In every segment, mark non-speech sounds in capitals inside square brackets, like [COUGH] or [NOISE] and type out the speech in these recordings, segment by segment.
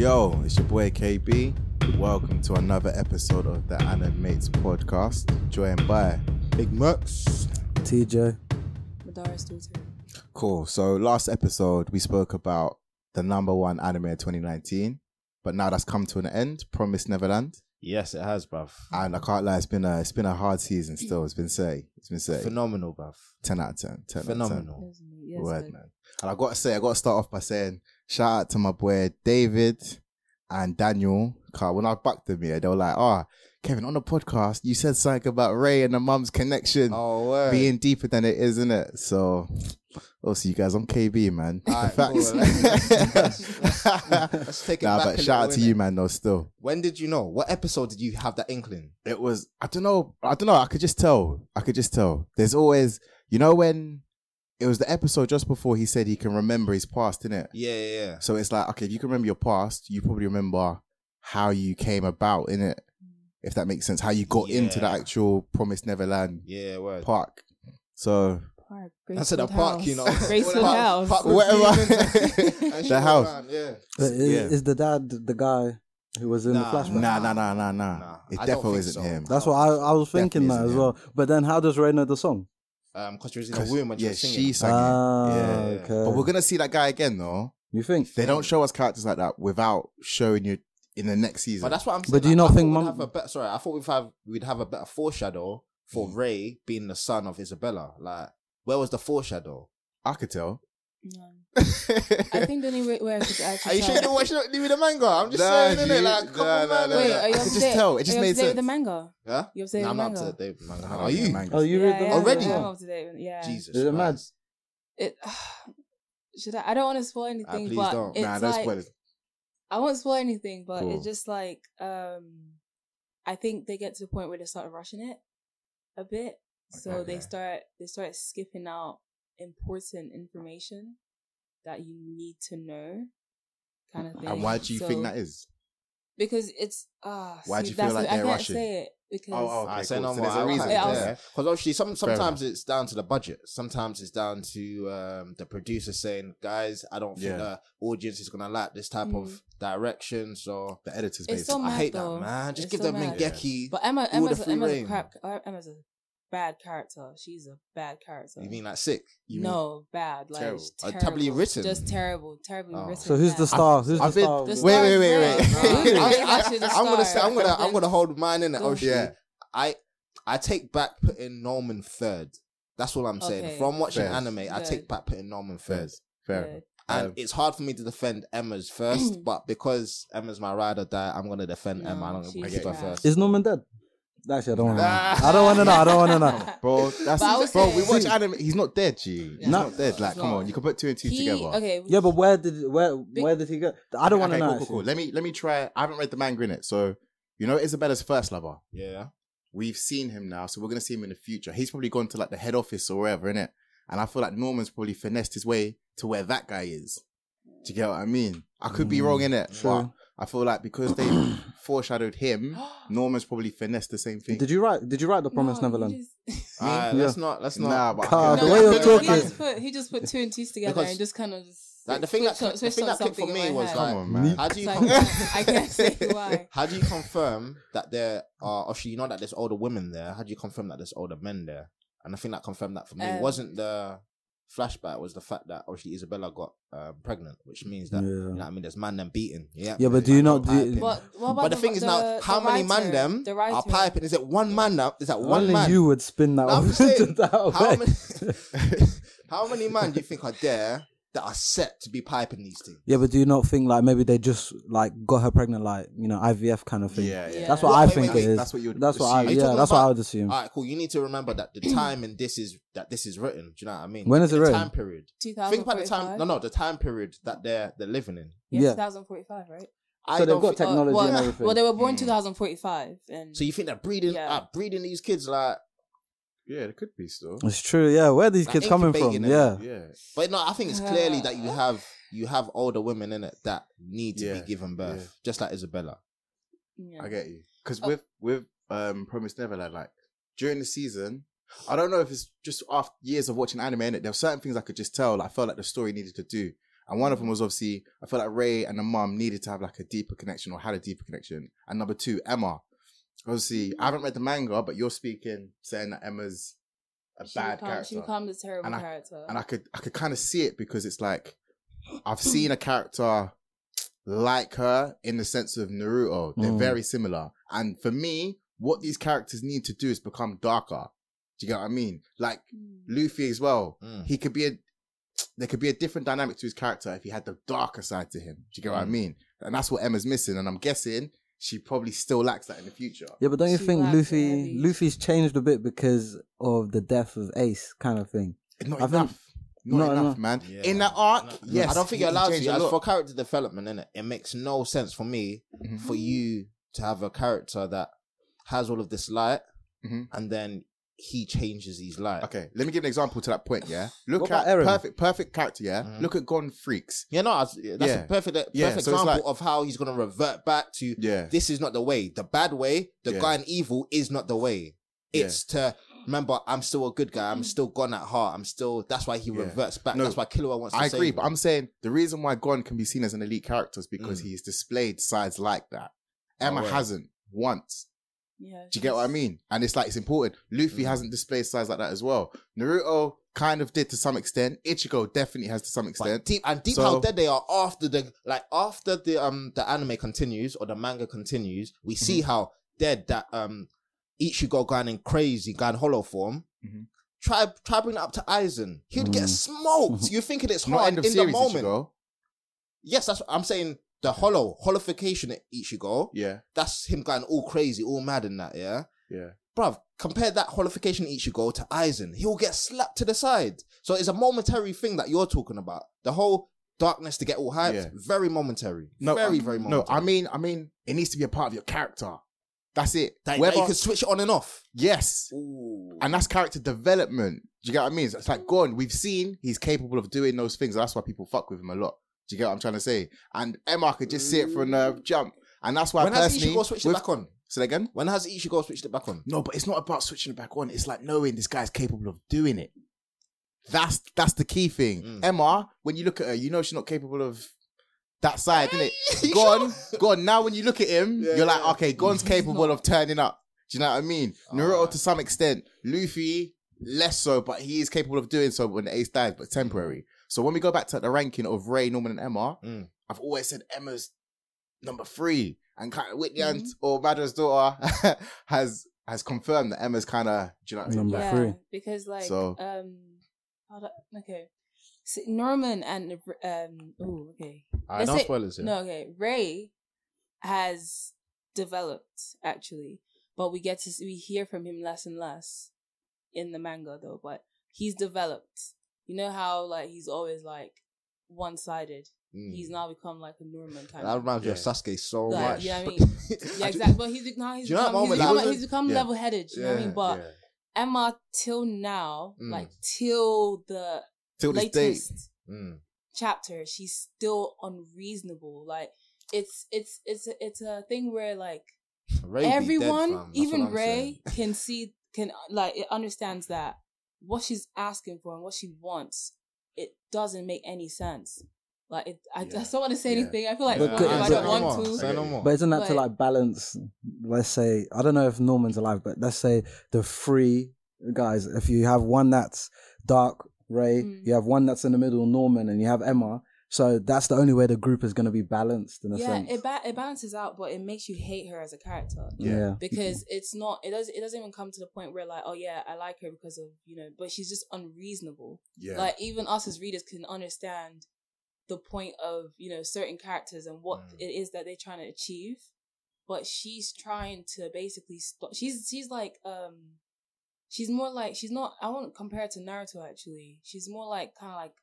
Yo, it's your boy KB. Welcome to another episode of the Animates podcast, joined by Big Murks. TJ. Madara's daughter. Cool. So last episode we spoke about the number one anime of 2019, but now that's come to an end. Promise Neverland, Yes, it has, bruv. and I can't lie, it's been a it's been a hard season. Still, it's been say it's been say Phenomenal, bruv. ten out of ten. 10 out of 10. Phenomenal. Yes, Word, good. man. And I got to say, I got to start off by saying shout out to my boy David and Daniel. When I backed them here, they were like, "Oh, Kevin, on the podcast, you said something about Ray and the mum's connection Oh, word. being deeper than it is, isn't it?" So, also, you guys, I'm KB, man. Facts. cool. Let's- [LAUGHS] let's take it nah, back but shout out to you, man. Though, still, When did you know? What episode did you have that inkling? it was. I don't know. I don't know. I could just tell. I could just tell. There's always, you know, when it was the episode just before he said he can remember his past, innit? Yeah, yeah, yeah. So it's like, okay, if you can remember your past, you probably remember how you came about in it, mm. if that makes sense. How you got into the actual Promised Neverland Yeah, word. park. So Park. I said a Gracefield park, House. you know. [LAUGHS] Gracefield Park- House. park with Whatever. demons and [LAUGHS] shit The house. around, Yeah. Is, Yeah. is the dad the guy who was in Nah. the flashback? nah, nah, nah, nah, nah. Nah, it I don't definitely think isn't so. him. That's what I, I was thinking Definitely that as isn't well. But then how does Ray know the song? Um, because she was in 'Cause- the womb when she yeah, was she singing. sang it. Ah, Yeah. okay. But we're gonna see that guy again though. you think? They don't show us characters like that without showing you in the next season. But that's what I'm saying. But do you like, not I think thought we'd Mum- have a better, sorry, I thought we'd have we'd have a better foreshadow for Mm. Ray being the son of Isabella. Like, where was the foreshadow? I could tell. No. I [LAUGHS] think the only way where I could Are actually you sure you tell. don't watch it the manga? I'm just Nah, saying, innit? G. Like, come Nah, on, nah, man. nah, Wait, are you I could just tell. It Are just you made up to date with sense. the manga? Yeah? You up to date Nah, with I'm not manga? up to date with manga. I Are you? manga. Oh, you read the Yeah, manga? Already? I'm up to date. Yeah. Jesus. Is it mad? It. [SIGHS] Should I? I don't want to spoil anything, please but don't. it's Nah, that's like what it's I won't spoil anything, but Cool. it's just like um, I think they get to the point where they start rushing it a bit, so Okay. they start they start skipping out important information that you need to know, kind of thing. And why do you think that is? Because it's ah, Why do you feel like I they're can't rushing? say it because Oh, oh, I Okay, say cool. no So more. there's a I reason. can't- Yeah. yeah. Because obviously, some Fair sometimes it's down to the budget. Sometimes it's down to um, the producer saying, "Guys, I don't think the audience is gonna like this type Mm. of direction." So The editors, It's basically. so I hate though. that, man. Just It's give so them mad. Mingeki. But Emma all the Emma's, free Emma's a reign. crap Emma's a bad character. She's a bad character. You mean like sick? You mean- no, bad. Like Terrible. she's Uh, terrible. tably written? Just terrible, terribly Oh. written. So who's the bad. star? Who's the I've been- star? The Wait, star wait, is wait, Ray. [LAUGHS] wait. I, is actually the am gonna say I'm gonna I'm gonna hold mine in it. Oh shit. Yeah. I I take back putting Norman third. That's all I'm saying. Okay. From watching Fair. anime, I take back putting Norman third. Fairs. Fair. Good. And Um, it's hard for me to defend Emma's first, [CLEARS THROAT] but because Emma's my ride or die, I'm gonna defend No, Emma. I'm she's gonna keep her first. Is Norman dead? Actually, I don't want to know. I don't want to know. I don't want to know. Bro, that's But I was bro. We saying- watch anime. He's not dead, G. He's No. not dead. Like, He's come on, you can put two and two He, together. okay. Yeah, but where did where where did he go? I don't want to okay, know. cool, cool, cool. actually. Let me let me try. I haven't read the manga in it, so you know Isabella's first lover. Yeah. We've seen him now, so we're gonna see him in the future. He's probably gone to like the head office or wherever, in it. And I feel like Norman's probably finessed his way to where that guy is. Do you get what I mean? I could be Mm, wrong in it, true. But I feel like because they [CLEARS THROAT] foreshadowed him, [GASPS] Norman's probably finessed the same thing. Did you write? Did you write the Promised No, Neverland? just- [LAUGHS] Alright, Yeah. let's not let's not Nah, but Car- No, the way you're he talking. just put he just put two and two together Because, and just kind of just like the thing that switched on- the thing that clicked for me was head. Come like on, man. how do you So I con- can't, I [LAUGHS] can't say why. how do you confirm that there are obviously you know that there's older women there? How do you confirm that there's older men there? And I think that confirmed that for me. Um, it wasn't the flashback, was the fact that obviously Isabella got uh, pregnant, which means that Yeah. you know what I mean there's man them beating. Yeah. Yeah, but do you not? Do Piping. you, But, what about But the, thing is now, the- how the many man them the are piping? Is it one man now? Is that one only man? you would spin that. No, I'm [LAUGHS] saying, that how many, [LAUGHS] how many man do you think are there that are set to be piping these things? Yeah, but do you not think like maybe they just like got her pregnant, like you know IVF kind of thing? Yeah, yeah. Yeah. That's what What- I wait, think wait, it wait, is. that's what you would That's what I. assume. Are you Yeah, talking that's what I would assume. All right, cool. You need to remember that the time in this is that this is written. Do you know what I mean? When is The it written? Time period. Think about the time. No, no, the time period that they're they're living in. Yeah, Yeah. 2045, right? I So they've got think- technology well, and everything. well, they were born Mm. 2045, and So you think they're breeding, Yeah. uh, breeding these kids like? Yeah, it could be still. It's true. Yeah, where are these Like kids coming from? incubating Yeah. them. Yeah. But no, I think it's clearly that you have you have older women in it that need to Yeah, be given birth, yeah. just like Isabella. yeah. I get you. Because Oh. with with um Promised Neverland, like during the season, I don't know if it's just after years of watching anime in it. There were certain things I could just tell. Like, I felt like the story needed to do, And one of them was obviously, I felt like Ray and the mum needed to have like a deeper connection or had a deeper connection. And number two, Emma. Obviously, I haven't read the manga, but you're speaking saying that Emma's a She bad becomes, She becomes a terrible And I- character. and I could I could kind of see it because it's like I've [CLEARS THROAT] seen a character like her in the sense of Naruto. They're Mm. very similar. And for me, what these characters need to do is become darker. Do you get what I mean? Like Mm. Luffy as well. Mm. He could be a there could be a different dynamic to his character if he had the darker side to him. Do you get what I Mm. mean? And that's what Emma's missing. And I'm guessing she probably still lacks that in the future. Yeah, but don't you She think lacks it Luffy. Luffy's changed a bit because of the death of Ace kind of thing? Not I think- enough. Not No, enough, man. Yeah. In the arc, No, yes. I don't think he- you're allowed changed to. a As for character development, innit, it It makes no sense for me Mhm. for you to have a character that has all of this light Mhm. and then he changes his life. Okay, let me give an example to that point. Yeah, [SIGHS] look What at about Eren? perfect, perfect character. Yeah, Mhm. look at Gon Freecss. Yeah, no, that's that's Yeah. a perfect, perfect Yeah, so it's example like- of how he's gonna revert back to Yeah, this is not the way. The bad way, the Yeah. guy in evil is not the way. Yeah. It's to remember I'm still a good guy. I'm still Gon at heart. I'm still that's why he Yeah. reverts back. No, that's why Killua wants to I save agree, him. but I'm saying the reason why Gon can be seen as an elite character is because Mm. he's displayed sides like that. Emma Oh, yeah. hasn't once. Yeah, Do you get what I mean? And it's like it's important. Luffy hasn't displayed size like that as well. Naruto kind of did to some extent. Ichigo definitely has to some But extent. deep and deep So- how dead they are after the like after the um the anime continues or the manga continues, we Mm-hmm. see how dead that um Ichigo going in crazy, going hollow form. Mhm. Try try bring it up to Aizen. He'd get Mm. smoked. [LAUGHS] You're thinking it's Not hard end of in series the moment. Ichigo. Yes, that's what I'm saying. The hollow hollowfication at Ichigo. Yeah, That's him going all crazy, all mad in that. Yeah, yeah. bruv. Compare that hollowfication Ichigo to Aizen. He'll get slapped to the side. So it's a momentary thing that you're talking about. The whole darkness to get all hyped, Yeah. very momentary. No, very, I- very No. I mean, I mean, it needs to be a part of your character. That's it. that, that Whether- you can switch it on and off. yes, Ooh. and that's character development. Do you get what I mean? It's like Gon, we've seen he's capable of doing those things. That's why people fuck with him a lot. Do you get what I'm trying to say? And Emma could just see it from the jump, and that's why when has personally. Ichigo switched it with- back on? Say that again. When has Ichigo switched it back on? No, but it's not about switching it back on. It's like knowing this guy's capable of doing it. That's that's the key thing. Mm. Emma, when you look at her, you know she's not capable of that side, isn't [LAUGHS] You it? Gon. sure? Gon. Now when you look at him, you're like, okay, Gon's [LAUGHS] capable of turning up. Do you know what I mean? Naruto to some extent, Luffy less so, but he is capable of doing so when the ace dies, but temporary. So when we go back to the ranking of Ray, Norman, and Emma, Mm. I've always said Emma's number three, and kind of Whitney Mhm. and or Mada's daughter [LAUGHS] has has confirmed that Emma's kind of, do you know what I mean? Number yeah, three. because like So- um, how do- okay, so Norman and um, oh okay, Alright, Let's no say- spoilers here. no okay, Ray has developed actually, but we get to we hear from him less and less in the manga though. But he's developed. You know how like he's always like one sided. Mm. He's now become like a Norman kind That of. reminds me of Sasuke so Like, much. you know I mean? [LAUGHS] Yeah, exactly. But he's now he's Do you know that become, he's become, like- he's become Yeah. level headed. You know what I mean? But yeah. Emma till now, Mm. like till the till this day, latest Mm. chapter, she's still unreasonable. Like it's it's it's a, it's a thing where like Ray be dead, everyone, even Ray, saying. can see can like it understands that what she's asking for and what she wants, it doesn't make any sense. Like it, I Yeah. just don't want to say Yeah. anything. I feel like But if good- I don't want more. to. Say no more. But isn't that to like balance? Let's say I don't know if Norman's alive, but let's say the three guys. If you have one that's dark, Ray, Mm. you have one that's in the middle, Norman, and you have Emma. So that's the only way the group is going to be balanced in a Yeah, sense. it ba- it balances out, but it makes you hate her as a character. yeah. because it's not it doesn't it doesn't even come to the point where like oh yeah I like her because of you know but she's just unreasonable yeah, like even us as readers can understand the point of you know certain characters and what Mm. it is that they're trying to achieve but she's trying to basically stop she's she's like um she's more like she's not I won't compare her to Naruto actually she's more like kind of like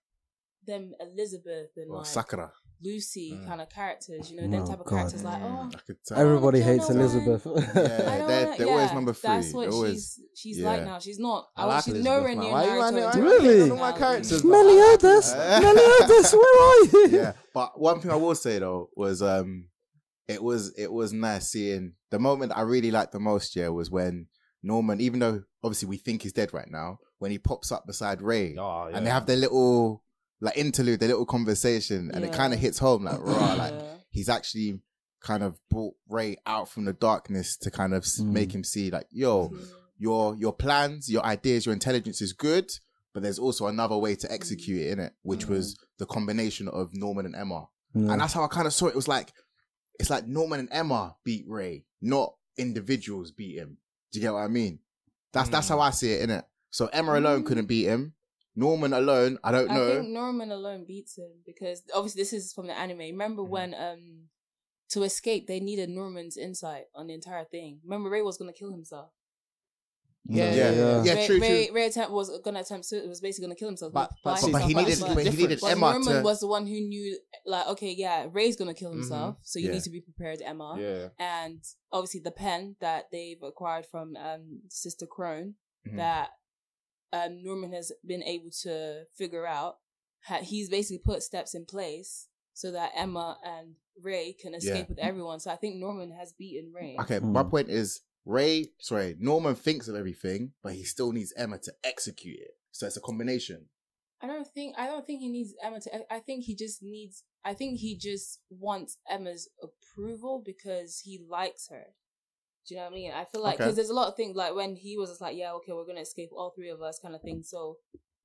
them Elizabeth and or like Sakura. Lucy Mm. kind of characters you know them Oh, type of God. characters like oh I could tell. Everybody kill hates. Elizabeth. [LAUGHS] Yeah, don't they're- they're always number three. That's what They're always- she's she's yeah. like now. She's not. I I like she's Elizabeth, nowhere near Why you Naruto. running- why you until running now. on my characters, Meliodas, [LAUGHS] Meliodas, where are you? yeah, but one thing I will say though was um, it was it was nice seeing the moment I really liked the most. Yeah, was when Norman, even though obviously we think he's dead right now, when he pops up beside Ray Oh, and they have their little like interlude, the little conversation, and it kind of hits home like raw, like Yeah. he's actually kind of brought Ray out from the darkness to kind of Mm. make him see like, yo, mm. your your plans, your ideas, your intelligence is good, but there's also another way to mm. execute it in it, which mm. was the combination of Norman and Emma. Yeah. And that's how I kind of saw it. It was like it's like Norman and Emma beat Ray, not individuals beat him. Do you get what I mean? That's that's how I see it, innit? So Emma alone couldn't beat him. Norman alone, I don't I know. I think Norman alone beats him because obviously this is from the anime. Remember Mm-hmm. when um to escape they needed Norman's insight on the entire thing. Remember Ray was gonna kill himself. Yeah, yeah, yeah, yeah. Ray, true, Ray, true. Ray attempt was gonna attempt su- was basically gonna kill himself. But- by but see, But he himself, needed, but- but he needed but Emma Norman to. was the one who knew, like, okay, yeah, Ray's gonna kill himself, so you Yeah. need to be prepared, Emma. Yeah. And obviously, the pen that they've acquired from um, Sister Crone Mhm. that um, Norman has been able to figure out, he's basically put steps in place so that Emma and Ray can escape Yeah. with everyone. So I think Norman has beaten Ray. Okay, Hmm. my point is Ray, sorry, Norman thinks of everything, but he still needs Emma to execute it. So it's a combination. I don't think I don't think he needs Emma to. I- I think he just needs. I think he just wants Emma's approval because he likes her. Do you know what I mean? I feel like Okay. because there's a lot of things like when he was just like, yeah, okay, we're gonna escape, all three of us, kind of thing. So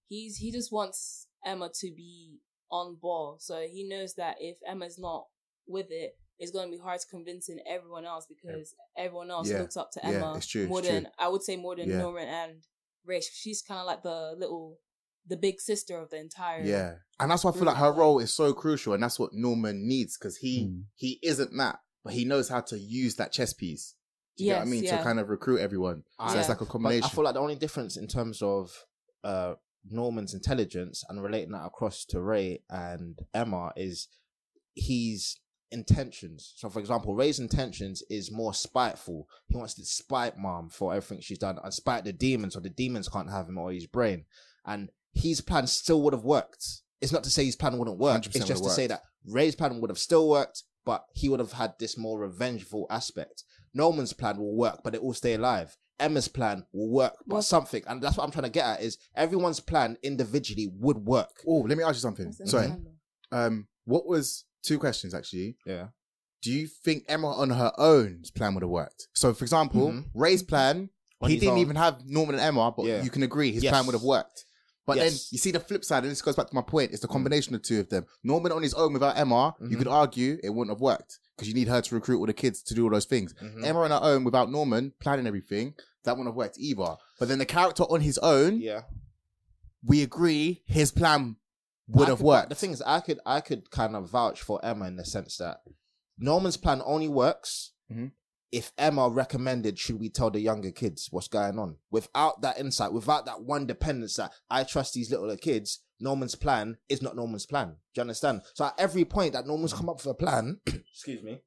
he's he just wants Emma to be on ball. So he knows that if Emma's not with it, it's gonna be hard to convincing everyone else because everyone else Yeah. looks up to Yeah, Emma it's true, more it's than true. I would say more than Yeah. Norman and Ray. She's kind of like the little, the big sister of the entire. Yeah. And that's why I feel like her role is so crucial, and that's what Norman needs because he Hmm. he isn't that, but he knows how to use that chess piece. Do you get what I mean? yeah. To kind of recruit everyone. So Yeah. it's like a But combination. I feel like the only difference in terms of uh, Norman's intelligence and relating that across to Ray and Emma is his intentions. So, for example, Ray's intentions is more spiteful. He wants to spite mom for everything she's done and spite the demons, so the demons can't have him or his brain. And his plan still would have worked. It's not to say his plan wouldn't work. It's just to would've say that Ray's plan would have still worked, but he would have had this more revengeful aspect. Norman's plan will work, but it will stay alive. Emma's plan will work, but Well- something, and that's what I'm trying to get at is everyone's plan individually would work. oh, let me ask you something. Sorry. Um, what was two questions actually? Yeah. Do you think Emma on her own plan would have worked? So, for example, Mhm. Ray's plan, On he his didn't own. even have Norman and Emma, but Yeah. you can agree his Yes. plan would have worked. But Yes. then you see the flip side, and this goes back to my point: it's the combination of two of them. Norman on his own without Emma, you Mhm. could argue it wouldn't have worked because you need her to recruit all the kids to do all those things. Mhm. Emma on her own without Norman planning everything, that wouldn't have worked either. But then the character on his own, Yeah. we agree his plan would I have could- worked. The thing is, I could I could kind of vouch for Emma in the sense that Norman's plan only works Mhm. If Emma recommended should we tell the younger kids what's going on. Without that insight, without that one dependence that I trust these little kids, Norman's plan is not Norman's plan. Do you understand? So at every point that Norman's come up with a plan, [CLEARS THROAT] excuse me,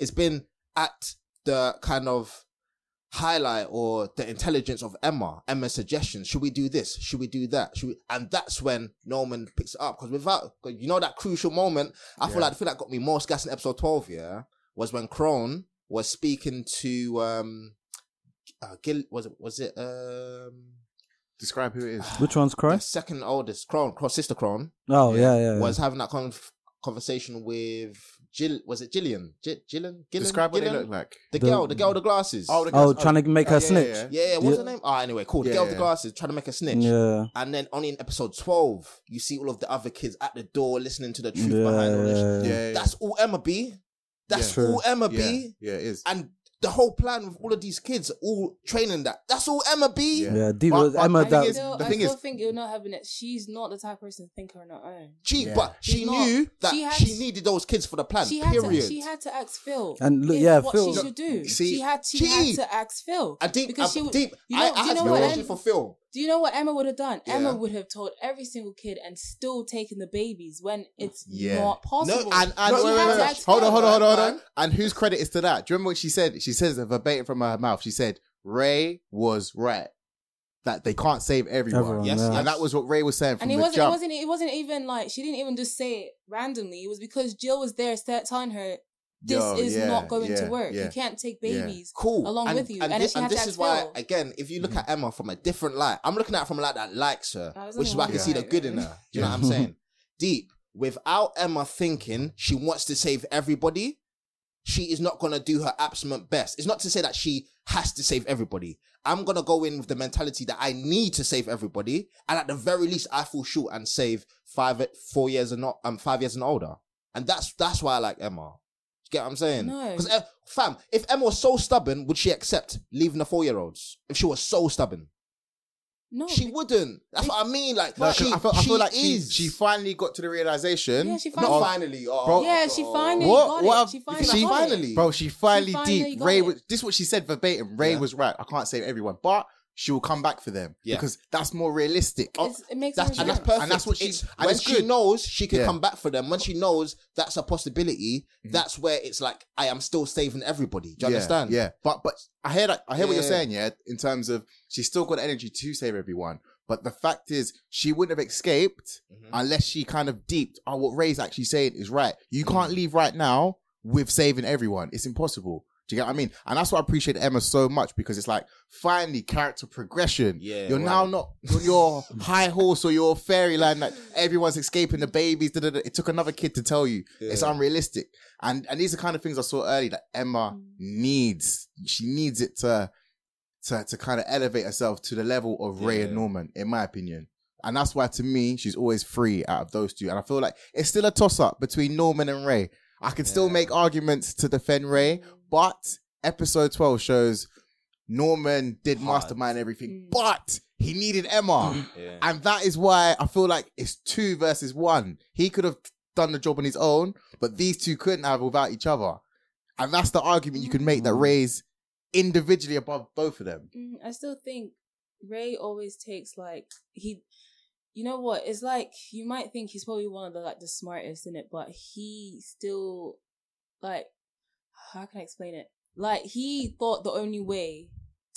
it's been at the kind of highlight or the intelligence of Emma, Emma's suggestions. Should we do this? Should we do that? Should we? And that's when Norman picks it up because without, 'cause you know, that crucial moment. I feel like the thing that got me most gas in episode twelve. Yeah, was when Crone was speaking to um, uh, Gil. Was it? Was it um? Describe who it is. Which one's [SIGHS] The second oldest Crone, Crone sister Crone, Oh Yeah. yeah, yeah. yeah. was having that con- conversation with Jill. Was it Jillian? Gi- Gillian? Gillian? Describe what they Gillian? look like. The, The- girl, the girl with the glasses. Oh, the Oh, girls- trying to make her yeah, snitch. yeah, yeah. Yeah, yeah, what's Yeah. her name? Ah, anyway, cool. The Yeah, girl with the glasses trying to make a snitch. Yeah. And then only in episode 12, you see all of the other kids at the door listening to the truth Yeah, behind all this. yeah. Yeah, yeah. That's all Emma B. That's Yeah. all Emma yeah, B. yeah, it is. And the whole plan with all of these kids, all training that. That's all Emma B. Yeah. Yeah, deep But- with but Emma. the thing That is- still, the I thing still is- think you're not having it. She's not the type of person to think on her own. She, Yeah. but she She's not. knew that She she, had to- needed those kids for the plan. She had period. to. She had to ask Phil. And look, yeah, what Phil- she should do. See, she had. She, she- had to ask Phil. and deep, because uh, she would- deep. you know- I, do I you had know no what question Em- for Phil. Do you know what Emma would have done? Emma would have told every single kid and still taken the babies when it's Yeah. not possible. And and No, wait, wait, wait. hold on, hold on, hold on, hold on. And whose credit is to that? Do you remember what she said? She says a verbatim from her mouth. She said Ray was right that they can't save everyone. Everyone, Yes, yeah. And that was what Ray was saying from And it the wasn't. It wasn't. It wasn't even like she didn't even just say it randomly. It was because Jill was there telling her, this Yo, is yeah, not going to work. yeah. You can't take Yeah. babies. cool along and, with you. and, And thi- then and this to is why again if you look Mm-hmm. at emma from a different light i'm looking at it from a light that likes her which is why i can see the good in her do you know what i'm saying [LAUGHS] deep without emma thinking she wants to save everybody she is not going to do her absolute best it's not to say that she has to save everybody i'm going to go in with the mentality that i need to save everybody and at the very least i fall short and save five four years and not um five years and older and that's that's why i like emma you get what I'm saying? No. Because eh, fam, if Emma was so stubborn, would she accept leaving the four year olds? If she was so stubborn, No, she wouldn't. That's what I mean. Like, No, 'cause she, I feel, I she feel like she, is. she finally got to the realization. Yeah, she not finally- finally. Oh, Bro- yeah, she oh. finally What? got What it. have- She finally, she got it. finally- Bro, she finally finally deep. got Ray it. was this is what she said verbatim. Ray Yeah. was right. I can't save everyone, but she will come back for them Yeah. because that's more realistic. It's- it makes That's, more and that's perfect. And that's what she- and when she good. knows she can Yeah. come back for them. When she knows that's a possibility, Mhm. that's where it's like I am still saving everybody. Do you yeah, understand? Yeah, but but I hear that. I hear what you're saying. Yeah, in terms of she's still got energy to save everyone. But the fact is, she wouldn't have escaped Mhm. unless she kind of deeped. Oh, what Ray's actually saying is right. You Mm. can't leave right now with saving everyone. It's impossible. Do you get what I mean? And that's why I appreciate Emma so much because it's like finally character progression. Yeah, You're right. now not on your [LAUGHS] high horse or your fairyland that everyone's escaping the babies. da, da, da. It took another kid to tell you it's unrealistic. And and these are kind of things I saw early that Emma Mm. needs. She needs it to to to kind of elevate herself to the level of Ray and Norman, in my opinion. And that's why to me, she's always free out of those two. And I feel like it's still a toss up between Norman and Ray. I can still make arguments to defend Ray, but episode 12 shows Norman did Hard. mastermind everything, Mm. but he needed Emma. Yeah. And that is why I feel like it's two versus one. He could have done the job on his own, but these two couldn't have without each other. And that's the argument you can make that Mm. Ray's individually above both of them. Mm, I still think Ray always takes like he. You know what? It's like you might think he's probably one of the like the smartest in it, but he still like how can I explain it? Like he thought the only way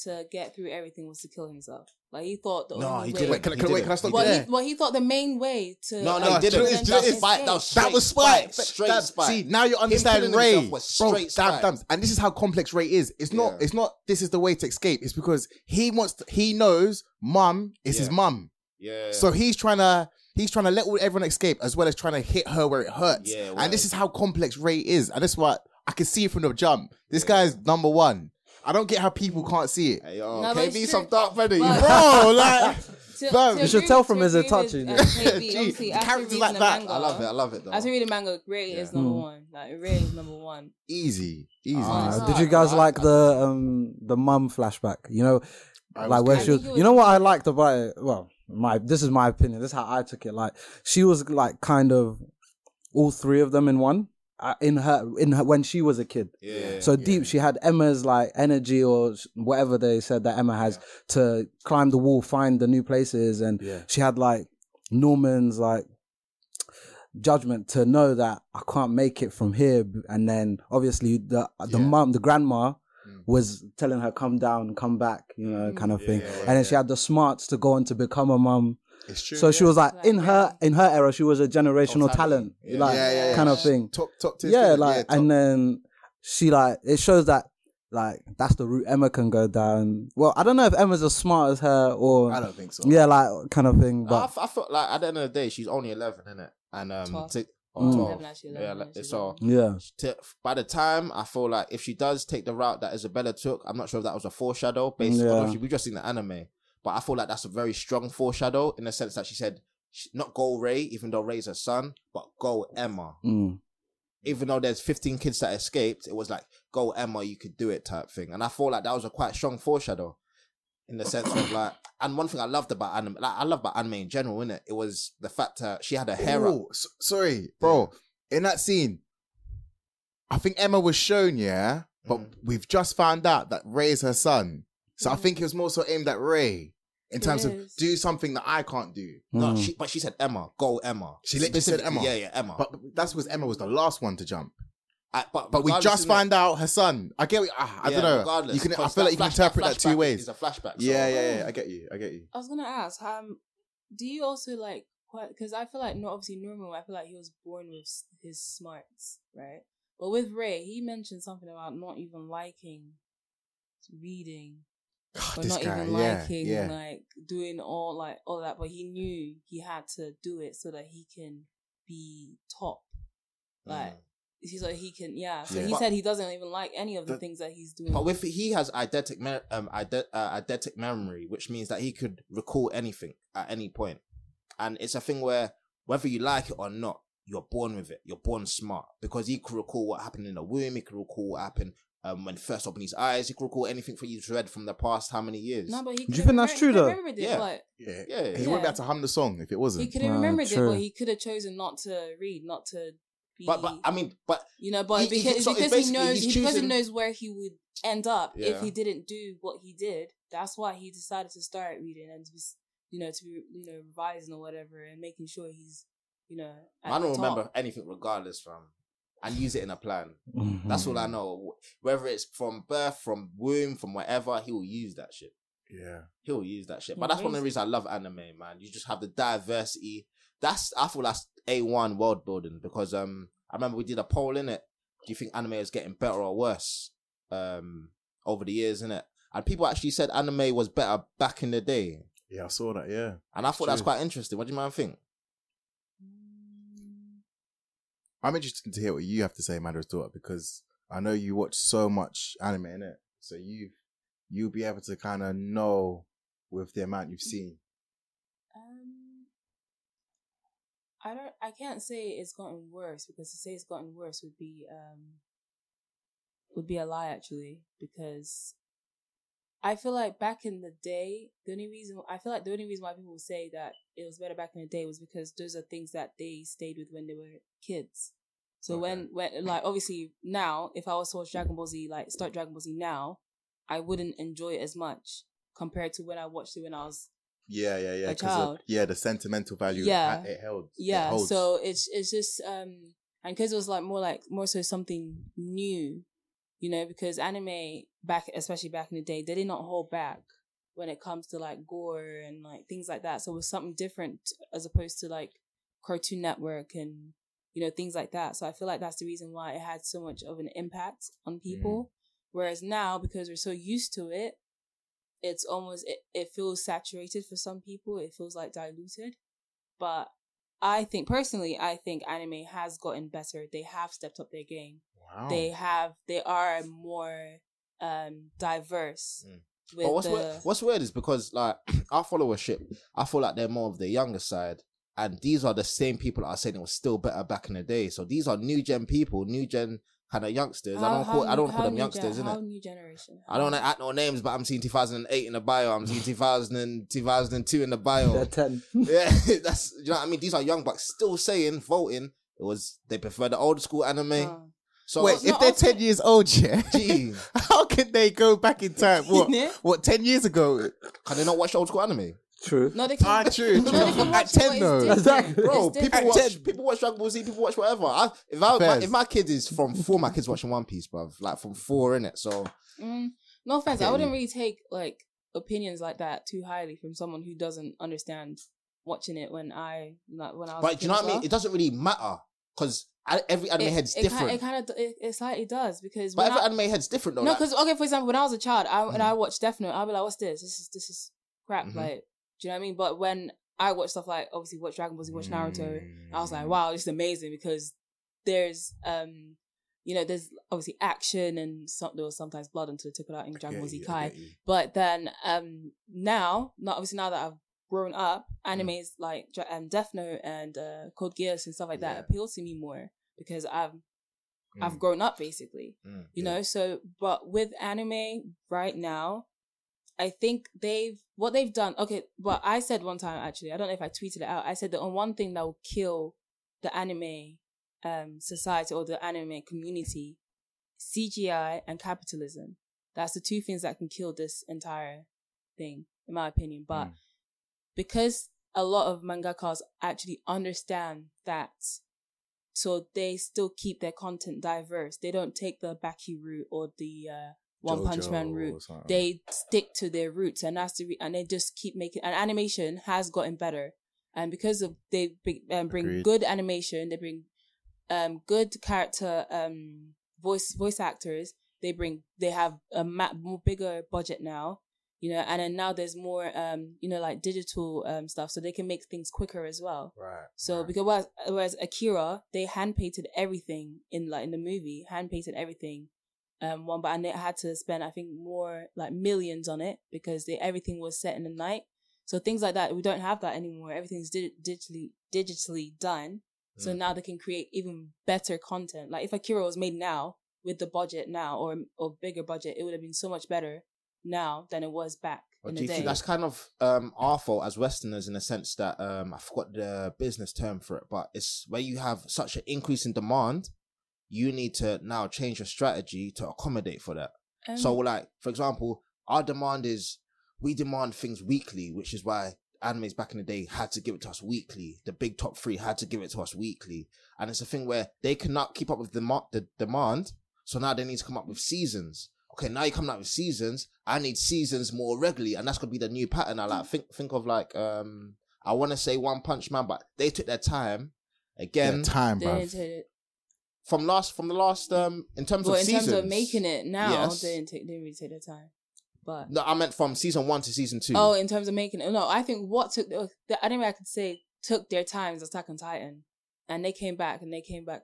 to get through everything was to kill himself. Like he thought the No, only he way. didn't. Wait, can, I- He can, I- wait, didn't. can I stop Well, you he, there? well, he thought the main way to No, no, No, he didn't. do you know- to do you know- just spite. That was escape. That was Straight spite. spite. That- spite. See, now you understand killing Ray. was Bro, straight damn, damn. And this is how complex Ray is. It's not, Yeah. it's not, this is the way to escape. It's because he wants to, he knows mum is his Yeah. mum. Yeah. So he's trying to he's trying to let everyone escape as well as trying to hit her where it hurts. Yeah, and this is how complex Ray is. And that's what I can see it from the jump. This Yeah. guy's number one. I don't get how people can't see it. Hey, yo, No, KB, some dark brother, you But- Bro, [LAUGHS] like To- Fam, to you should tell from his agree with, touching. uh, KB, [LAUGHS] Gee, obviously, characters like that. manga, I love it. I love it though. As we read the manga, Ray is number Mm. one. Like Ray is number one. easy, easy. Ah, Uh, Oh, did you guys like the um the mum flashback? You know, I like where she was. You know what I liked about it? Well, my this is my opinion. This is how I took it. Like she was like kind of all three of them in one. Uh, in her in her when she was a kid. Yeah. So Yeah. deep, she had Emma's like energy or whatever they said that Emma has to climb the wall, find the new places, and Yeah. she had like Norman's like judgment to know that I can't make it from here. And then obviously the the Yeah. mum, the grandma, Mm. was telling her come down, come back, you know, kind of thing. yeah, and then she had the smarts to go on to become a mum. It's true. So she was like Like, in her in her era, she was a generational talent. talent, Yeah. like yeah, yeah, yeah. kind of thing Top, top tier. yeah, student, like, top- and then she like it shows that like that's the route Emma can go down. Well, I don't know if Emma's as smart as her or I don't think so. yeah, like kind of thing. But I, But f- I felt like at the end of the day, she's only eleven, isn't it? And um, Twelve. Mm. oh, 12. 11, actually, 11, yeah, like, actually, so yeah, to, by the time I feel like if she does take the route that Isabella took, I'm not sure if that was a foreshadow based Yeah. on we just seen the anime, but I feel like that's a very strong foreshadow in the sense that she said not go Ray, even though Ray's her son, but go Emma. mm. Even though there's 15 kids that escaped, it was like go Emma, you could do it type thing, and I feel like that was a quite strong foreshadow. In the sense of like, and one thing I loved about anime, like I love about anime in general, innit? It was the fact that she had her hair up. Oh, s- sorry, bro. In that scene, I think Emma was shown, yeah, but Mm. we've just found out that Ray is her son. So I think it was more so aimed at Ray in terms of do something that I can't do. No, Mm. she, but she said Emma, go Emma. She literally said Emma. Yeah, yeah, Emma. But that's because Emma was the last one to jump. I- but But we regardless, just innit? found out her son. I get. Ah, I Yeah, don't know. regardless, You can. I because feel like you can flash- interpret that flashback two ways. Is a flashback. so- Yeah, yeah, yeah. I get you. I get you. I was gonna ask, um, do you also like quite? Because I feel like not obviously normal. I feel like he was born with s- his smarts, right? But with Ray, he mentioned something about not even liking reading God, this not guy, even liking yeah. like doing all like all that. But he knew he had to do it so that he can be top. Like he's like he can yeah. So Mm. Yeah. he But- said he doesn't even like any of the The- things that he's doing. But with he has eidetic me- um ide- uh, eidetic memory, which means that he could recall anything at any point, and it's a thing where whether you like it or not, you're born with it. You're born smart because he could recall what happened in the womb. He could recall what happened um, when first opened his eyes. He could recall anything for you read from the past how many years. no, but he Do you think that's remem- true, though? remembered it, Yeah. but Yeah, Yeah, He yeah. wouldn't be able to hum the song if it wasn't. he could have Ah, remembered it, true. but he could have chosen not to read, not to be. but but I mean, but you know, but he- he- because, so it's because he basically knows he's because he choosing- knows where he would end up if Yeah. he didn't do what he did. That's why he decided to start reading and to be, you know, to be you know revising or whatever and making sure he's you know. At I don't the top. remember anything regardless from, and use it in a plan. Mhm. That's all I know. Whether it's from birth, from womb, from wherever, he will use that shit. yeah, He'll use that shit. Yeah, But that's one of the reasons I love anime, man. You just have the diversity. That's I feel that's A one world building because um I remember we did a poll in it. Do you think anime is getting better or worse um over the years, in it? And people actually said anime was better back in the day. yeah. I saw that. Yeah, And I thought that's True. quite interesting. What do you man think? Mm, I'm interested to hear what you have to say, Madara's daughter, because I know you watch so much anime in it, so you you'll be able to kind of know with the amount you've seen. Um, I don't. I can't say it's gotten worse because to say it's gotten worse would be um would be a lie actually because I feel like back in the day the only reason I feel like the only reason why people say that it was better back in the day was because those are things that they stayed with when they were kids. So Okay. when when like obviously now if I was to watch Dragon Ball Z like start Dragon Ball Z now, I wouldn't enjoy it as much compared to when I watched it when I was Yeah, yeah, yeah. A 'cause of- yeah, the sentimental value. Yeah. it, it held. it yeah holds. so it's it's just um and because it was like more like more so something new you know because anime back especially back in the day they did not hold back when it comes to like gore and like things like that. So it was something different as opposed to like cartoon network and you know things like that. So i feel like that's the reason why it had so much of an impact on mm-hmm. people. Whereas now because we're so used to it it's almost it, it feels saturated for some people. It feels like diluted. But I think personally, I think anime has gotten better. They have stepped up their game. Wow. They have, they are more um diverse. Mm. With But what's the, weird, what's weird is because like [CLEARS THROAT] our followership, I feel like they're more of the younger side, and these are the same people that are saying it was still better back in the day. So these are new gen people, new gen kind of youngsters. I don't call how I don't new- call them youngsters, gen- innit? How new generation? I don't want to add no names, but I'm seeing 2008 in the bio. I'm seeing [LAUGHS] 2000 and 2002 in the bio. They're ten. [LAUGHS] yeah, [LAUGHS] that's you know what I mean. These are young bucks still saying voting. It was they prefer the old school anime. Uh, So Wait, if they're ten years old, [LAUGHS] yeah, gee, how can they go back in time? What? [LAUGHS] Yeah. what? Ten years ago? can they not watch old school anime? True. no, they can. Ah, true, No, true. they can At watch 10 it, but though. Exactly. Bro, people different. watch people watch Dragon Ball Z, people watch whatever. I, if I my, if my kid is from four, my kid's watching One Piece, bruv. Like from four in it. So Mm, no offense, I, get wouldn't really take like opinions like that too highly from someone who doesn't understand watching it when I like when I was. a But do you know as what I mean? It doesn't really matter because every anime It- head's it different. Kind, it kind of it, it slightly does because but every I- anime head's different though. No, like- because okay, for example, when I was a child, I and Mm. I watched Death Note, I'll be like, "What's this? This is this is crap." Mhm. Like, do you know what I mean? But when I watch stuff like obviously watch Dragon Ball Z, watch Naruto, I was like, Mm. "Wow, this is amazing!" Because there's um, you know, there's obviously action and some, there was sometimes blood until they took it out in Dragon Ball Z Kai. But then um now, not obviously now that I've grown up, Mm. animes like um, Death Note and uh, Code Geass and stuff like that Yeah. appeal to me more because I've Mm. I've grown up basically Mm, you Yeah. know so but with anime right now i think they've what they've done okay but i said one time actually i don't know if i tweeted it out i said that on one thing that will kill the anime um society or the anime community cgi and capitalism that's the two things that can kill this entire thing in my opinion but Mm. Because a lot of mangakas actually understand that so they still keep their content diverse. They don't take the baki route or the uh, one punch man route. they stick to their roots and that's the re- and they just keep making and animation has gotten better. And because of they bring, um, bring Agreed. good animation they bring um good character um voice voice actors they bring they have a ma- more bigger budget now you know and then now there's more um you know like digital um stuff so they can make things quicker as well Right. so because whereas, whereas Akira, they hand painted everything in like in the movie, hand painted everything, um, one but and they had to spend I think more like millions on it because they everything was set in the night. So things like that we don't have that anymore. Everything's di- digitally digitally done. So Mm. now they can create even better content. Like if Akira was made now with the budget now or or bigger budget, it would have been so much better now than it was back in do the you day. think that's kind of um, our fault as Westerners in the sense that um, I forgot the business term for it, but it's where you have such an increase in demand, you need to now change your strategy to accommodate for that. Um, So, like for example, our demand is we demand things weekly, which is why animes back in the day had to give it to us weekly. The big top three had to give it to us weekly, and it's a thing where they cannot keep up with the the demand. So now they need to come up with seasons. Okay, now you're coming out with seasons. I need seasons more regularly, and that's gonna be the new pattern. I like think think of like um I want to say One Punch Man, but they took their time. Again, Yeah, time, bro. didn't take it. from last from the last um in terms Well, of in seasons. terms of making it now, Yes. they didn't take they didn't really take their time. But No, I meant from season one to season two. oh, in terms of making it, no, I think what took the, the anime I could say took their time is Attack on Titan, and they came back and they came back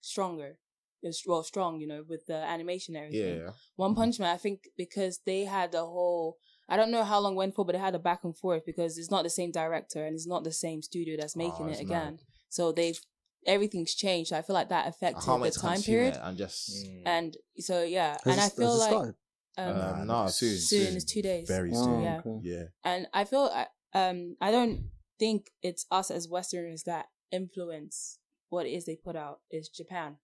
stronger. It well strong, you know, with the animation and everything. yeah. One Punch Man, I think because they had the whole. I don't know how long went for, but they had a back and forth because it's not the same director and it's not the same studio that's making Oh, it again. mad. So they've everything's changed. I feel like that affected can't the time period, it and just and so yeah, Has and I feel has like um, Uh, no, soon, soon is two days. Very Oh, soon. Yeah. okay. Yeah. and I feel I- um I don't think it's us as Westerners that influence what it is they put out. It's Japan,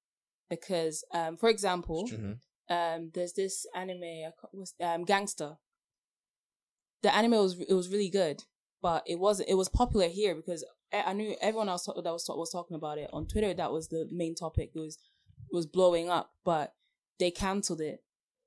because um for example, Mhm. um there's this anime was um Gangster. The anime was it was really good, but it wasn't it was popular here because I I knew everyone else that was was talking about it on Twitter. That was the main topic. It was was blowing up, but they cancelled it.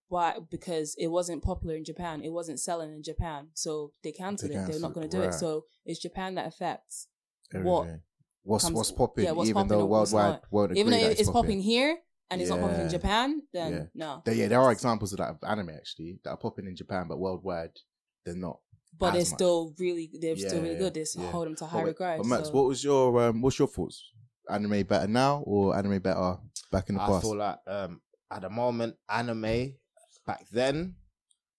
Why? Because it wasn't popular in Japan. It wasn't selling in Japan, so they cancelled it. They're not going to do it. So it's Japan that affects. What? What What's comes- what's popping? yeah, what's even popping though or what's worldwide not. won't Even though agree it's popping here and it's not popping in Japan, then Yeah. no. There, yeah, there are examples of that of anime actually that are popping in Japan, but worldwide they're not. But they're much. still really, they're Yeah, still really yeah, good. They still yeah. hold them to But high wait, regard. But Max, so- what was your um, what's your thoughts? Anime better now or anime better back in the I past? feel like um, at the moment, anime back then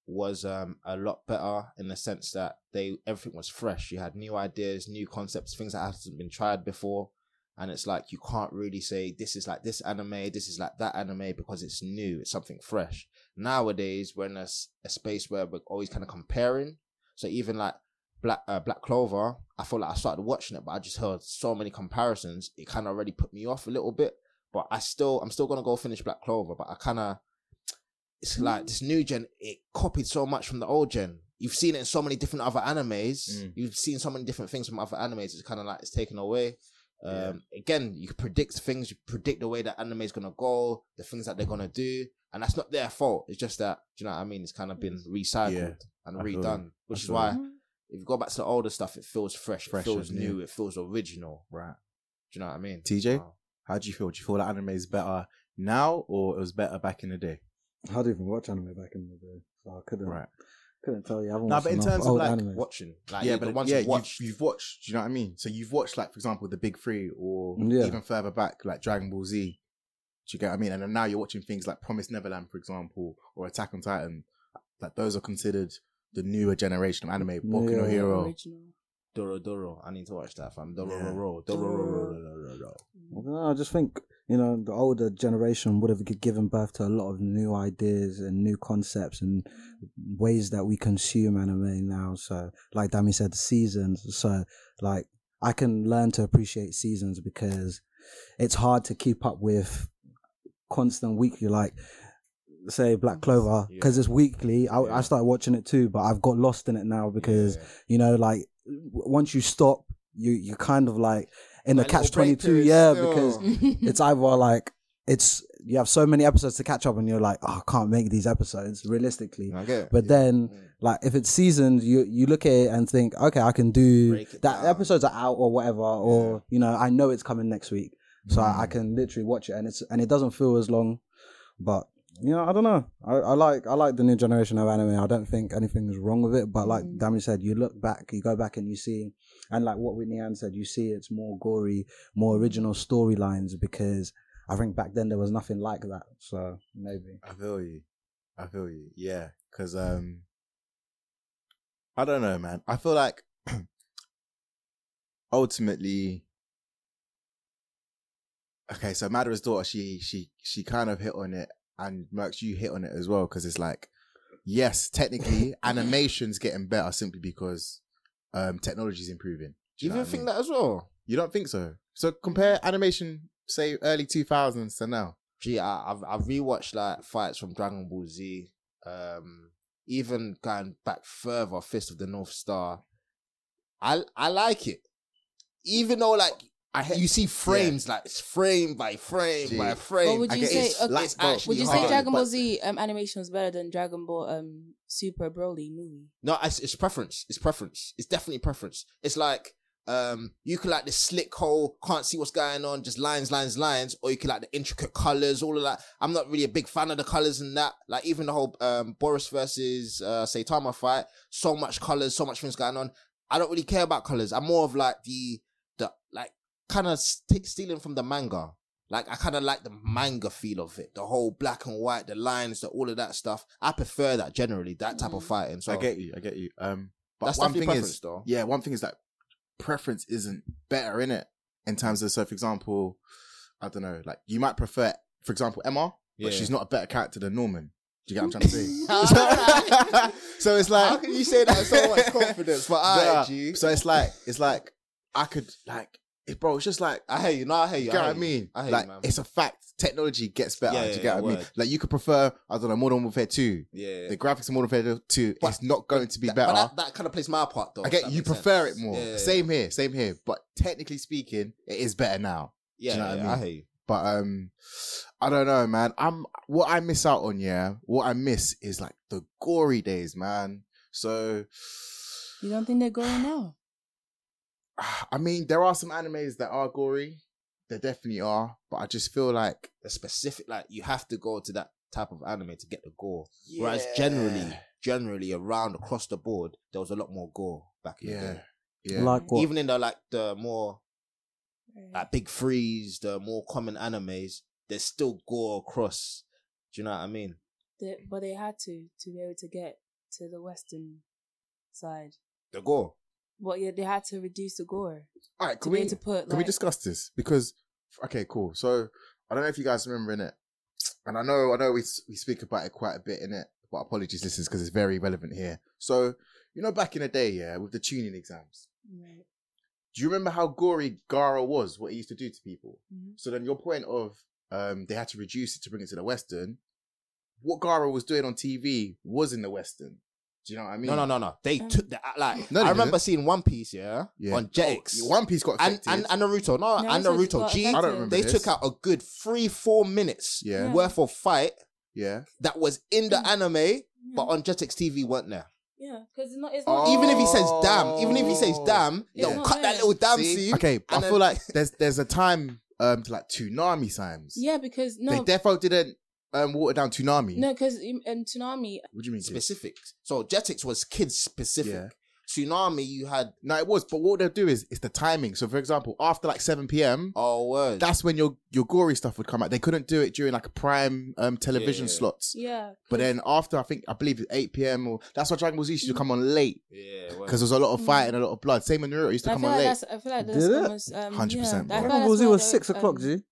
was um, a lot better in the sense that they everything was fresh. You had new ideas, new concepts, things that hasn't been tried before, and it's like you can't really say this is like this anime, this is like that anime because it's new, it's something fresh. Nowadays, we're in a space where we're always kind of comparing. So even like Black uh, Black Clover, I feel like I started watching it, but I just heard so many comparisons. It kind of already put me off a little bit. But I still, I'm still gonna go finish Black Clover. But I kind of, it's like this new gen. It copied so much from the old gen. You've seen it in so many different other animes. Mm. You've seen so many different things from other animes. It's kind of like it's taken away. Um, Yeah. Again, you can predict things. You predict the way that anime is gonna go, the things that they're gonna do, and that's not their fault. It's just that, do you know what I mean? It's kind of been recycled Yeah, and I redone, which I is why if you go back to the older stuff, it feels fresh, Fresh it feels new, new. it feels original. right. Do you know what I mean? TJ? Wow. How do you feel? Do you feel that anime is better now or it was better back in the day? I didn't even watch anime back in the day, so I couldn't Right. couldn't tell you. I haven't Nah, watched but in enough terms of, old like, anime. Watching, like yeah, yeah, but the ones yeah, you've you've, watched. you've watched. Do you know what I mean? So you've watched, like, for example, the big three, or Yeah. even further back, like Dragon Ball Z. Do you get what I mean? And then now you're watching things like Promise Neverland, for example, or Attack on Titan. Like those are considered the newer generation of anime. Boku no Yeah. Hero. Original. Doro Doro. I need to watch that, fam. Doro Yeah. Doro Doro Doro Doro. I don't know, I just think you know the older generation would have given birth to a lot of new ideas and new concepts and ways that we consume anime now. So, like Dami said, the seasons. So, like I can learn to appreciate seasons because it's hard to keep up with constant weekly. Like say Black Clover because Yeah. it's weekly. I, Yeah. I started watching it too, but I've got lost in it now because Yeah. you know, like w- once you stop, you you kind of like in little catch twenty two. Yeah, still. because [LAUGHS] it's either like it's you have so many episodes to catch up, and you're like, oh, I can't make these episodes realistically. I get it. But then, Mm. like, if it's seasons, you you look at it and think, okay, I can do that. down. Episodes are out or whatever, or you know, I know it's coming next week. so I, I Mm. can literally watch it, and it's and it doesn't feel as long. But you know, I don't know. I, I like I like the new generation of anime. I don't think anything is wrong with it. But like Mm. Dami said, you look back, you go back, and you see, and like what Whitney Ann said, you see it's more gory, more original storylines because I think back then there was nothing like that. So maybe. I feel you. I feel you. Yeah, because um, I don't know, man. I feel like [CLEARS THROAT] ultimately, okay. So Madara's daughter, she she she kind of hit on it, and Murks, you hit on it as well, because it's like, yes, technically, [LAUGHS] animation's getting better simply because um technology's improving. Do you know even think mean? that as well? You don't think so? So compare animation, say early two thousands to now. Gee, I, I've I've rewatched like fights from Dragon Ball Z. Um, even going back further, Fist of the North Star. I I like it, even though like I you see frames like it's frame by frame by frame. But would you say it's okay, like- it's would you hard, Dragon Ball Z um, animation was better than Dragon Ball um Super Broly movie? No, it's, it's preference. It's preference. It's definitely preference. It's like um, you can like the slick hole, can't see what's going on, just lines, lines, lines, or you can like the intricate colors, all of that. I'm not really a big fan of the colors and that. Like even the whole um, Boros versus uh, Saitama fight, so much colors, so much things going on. I don't really care about colors. I'm more of like the like kind of st- stealing from the manga. Like I kind of like the manga feel of it, the whole black and white, the lines, the all of that stuff. I prefer that generally, that type of Mhm. fighting. So I get you. I get you. Um, but That's one thing is, though. yeah, one thing is that preference isn't better in it in terms of. So, for example, I don't know, like you might prefer, for example, Emma, Yeah. but she's not a better character than Norman. Do you get what I'm trying to say? [LAUGHS] [LAUGHS] So it's like, How can you say that with so much confidence? But [LAUGHS] I, so it's like, it's like I could like, it, bro. It's just like I hear you. No, I hear you. you get I what I mean? You. I hear like you, man. it's a fact. Technology gets better. Yeah, do you yeah, get what I mean? Like you could prefer, I don't know, Modern Warfare Two. yeah. The graphics of Modern Warfare Two But- is not going to be That- better. But that, that kind of plays my part, though. I get you prefer sense. it more. Yeah, yeah, Same here, same here. But technically speaking, it is better now. Yeah, you know yeah, what I yeah, I mean? hear you. But um, I don't know, man. I'm what I miss out on. Yeah, what I miss is like the gory days, man. So, You don't think they're going now? [SIGHS] I mean, there are some animes that are gory. There definitely are, but I just feel like The specific, like you have to go to that type of anime to get the gore. Whereas generally, generally around across the board, there was a lot more gore back in the yeah, day. yeah, Like what? Even in the like the more like big freeze, the more common animes, there's still gore across. Do you know what I mean? They, but they had to to be able to get to the western side. The gore. Well, yeah, they had to reduce the gore All right, can we to put. can we discuss this? Because okay, cool. So I don't know if you guys remember in it, and I know I know we we speak about it quite a bit in it. But apologies, listeners, because it's very relevant here. So you know, back in the day, yeah, with the Chunin exams, Right. do you remember how gory Gaara was? What it used to do to people? Mhm. So then your point of um they had to reduce it to bring it to the western. What Gaara was doing on TV was in the western. Do you know what I mean? No, no, no, no. They Um, took that like. No, they I remember didn't. seeing One Piece, yeah, Yeah. on Jetix, Oh, One Piece got and, affected. and and Naruto. No, and Naruto Naruto. got G. affected. I don't remember They this. took out a good three, four minutes yeah, worth of fight yeah. that was in the Mm. anime, but on Jetix TV weren't there. Yeah, because it's not. It's not. Oh. Even if he says damn, even if he says damn, It's they'll not cut that little damn See? scene. Okay, I and feel like there's there's a time um to like Toonami times. Yeah, because no, They no, defo didn't um water down Toonami. no, because in, in Toonami, What do you mean? kid? specific. So Jetix was kids specific. Yeah. Toonami, you had No, it was, but what they'll do is it's the timing. So for example, after like seven PM, oh word. that's when your your gory stuff would come out. They couldn't do it during like a prime um television Yeah. slots. yeah. But then after I think I believe it's eight PM or that's why Dragon Ball Z used to come on late yeah, because there's a lot of fighting, a lot of blood. Same in Naruto used to I come feel on like late. that's. I feel like that's Did it? almost um, 100%, I feel Dragon like Ball that's Z why was the, six o'clock, um, G.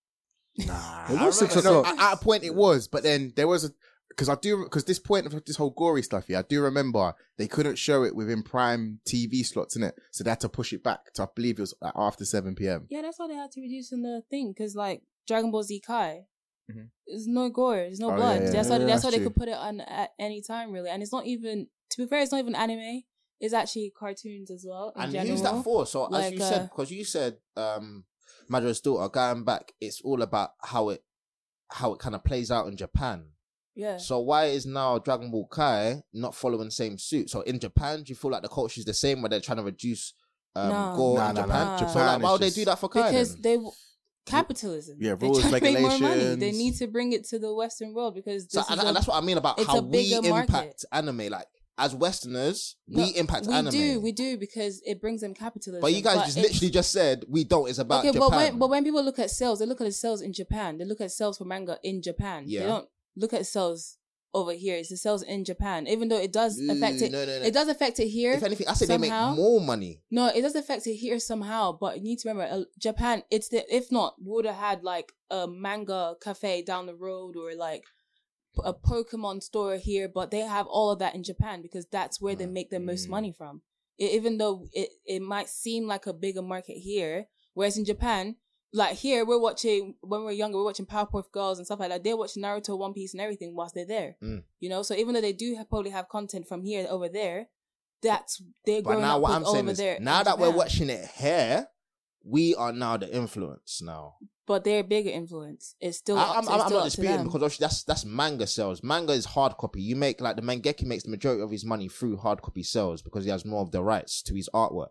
Nah, It was six remember- no, at a point it was, but then there was a because I do because this point of this whole gory stuff. Yeah, I do remember they couldn't show it within prime TV slots in it, so they had to push it back to I believe it was like, after seven PM. Yeah, that's why they had to reduce in the thing because like Dragon Ball Z Kai, Mhm. there's no gore, there's no Oh, blood. yeah, yeah, that's yeah, why that's, that's why they could put it on at any time really, and it's not even. To be fair, it's not even anime. It's actually cartoons as well. In and general. who's that for? So as Like, you said, uh, because you said um Madra's daughter going back, it's all about how it how it kind of plays out in Japan. Yeah. So why is now Dragon Ball Kai not following same suit? So in Japan, do you feel like the culture is the same where they're trying to reduce um, No. gore Nah, in nah, Japan? nah. Nah. So Japan like, why is would they do that for Kai? because then? they w- capitalism. Yeah, They're rules, trying to make more money. They need to bring it to the Western world because So, this and, is and a- that's what I mean about how a we bigger impact market. anime. Like as Westerners, No, we impact we anime. do, we do because it brings them capitalism. but you guys just literally just said we don't. It's about okay, Japan. but when but when people look at sales, they look at the sales in Japan. They look at sales for manga in Japan. Yeah. They don't look at sales over here. It's the sales in Japan, even though it does affect Ooh, it. no, no, no. It does affect it here. if anything, I say they make more money. No, it does affect it here somehow, but you need to remember, uh, Japan. It's the if not we would have had like a manga cafe down the road or like a Pokemon store here, but they have all of that in Japan because that's where they make the most Mm. money from. I even though it it might seem like a bigger market here, whereas in Japan, like here we're watching when we're younger, we're watching Powerpuff Girls and stuff like that. They're watching Naruto, One Piece, and everything whilst they're there. Mm. You know, so even though they do have, probably have content from here over there, that's they're But growing now up what I'm saying over is, there. now that we're watching it here, we are now the influence. Now but they're a bigger influence. It's still. I, I'm, to- it's I'm still not disputing because obviously that's that's manga sales. Manga is hard copy. You make like the mangaka makes the majority of his money through hard copy sales because he has more of the rights to his artwork.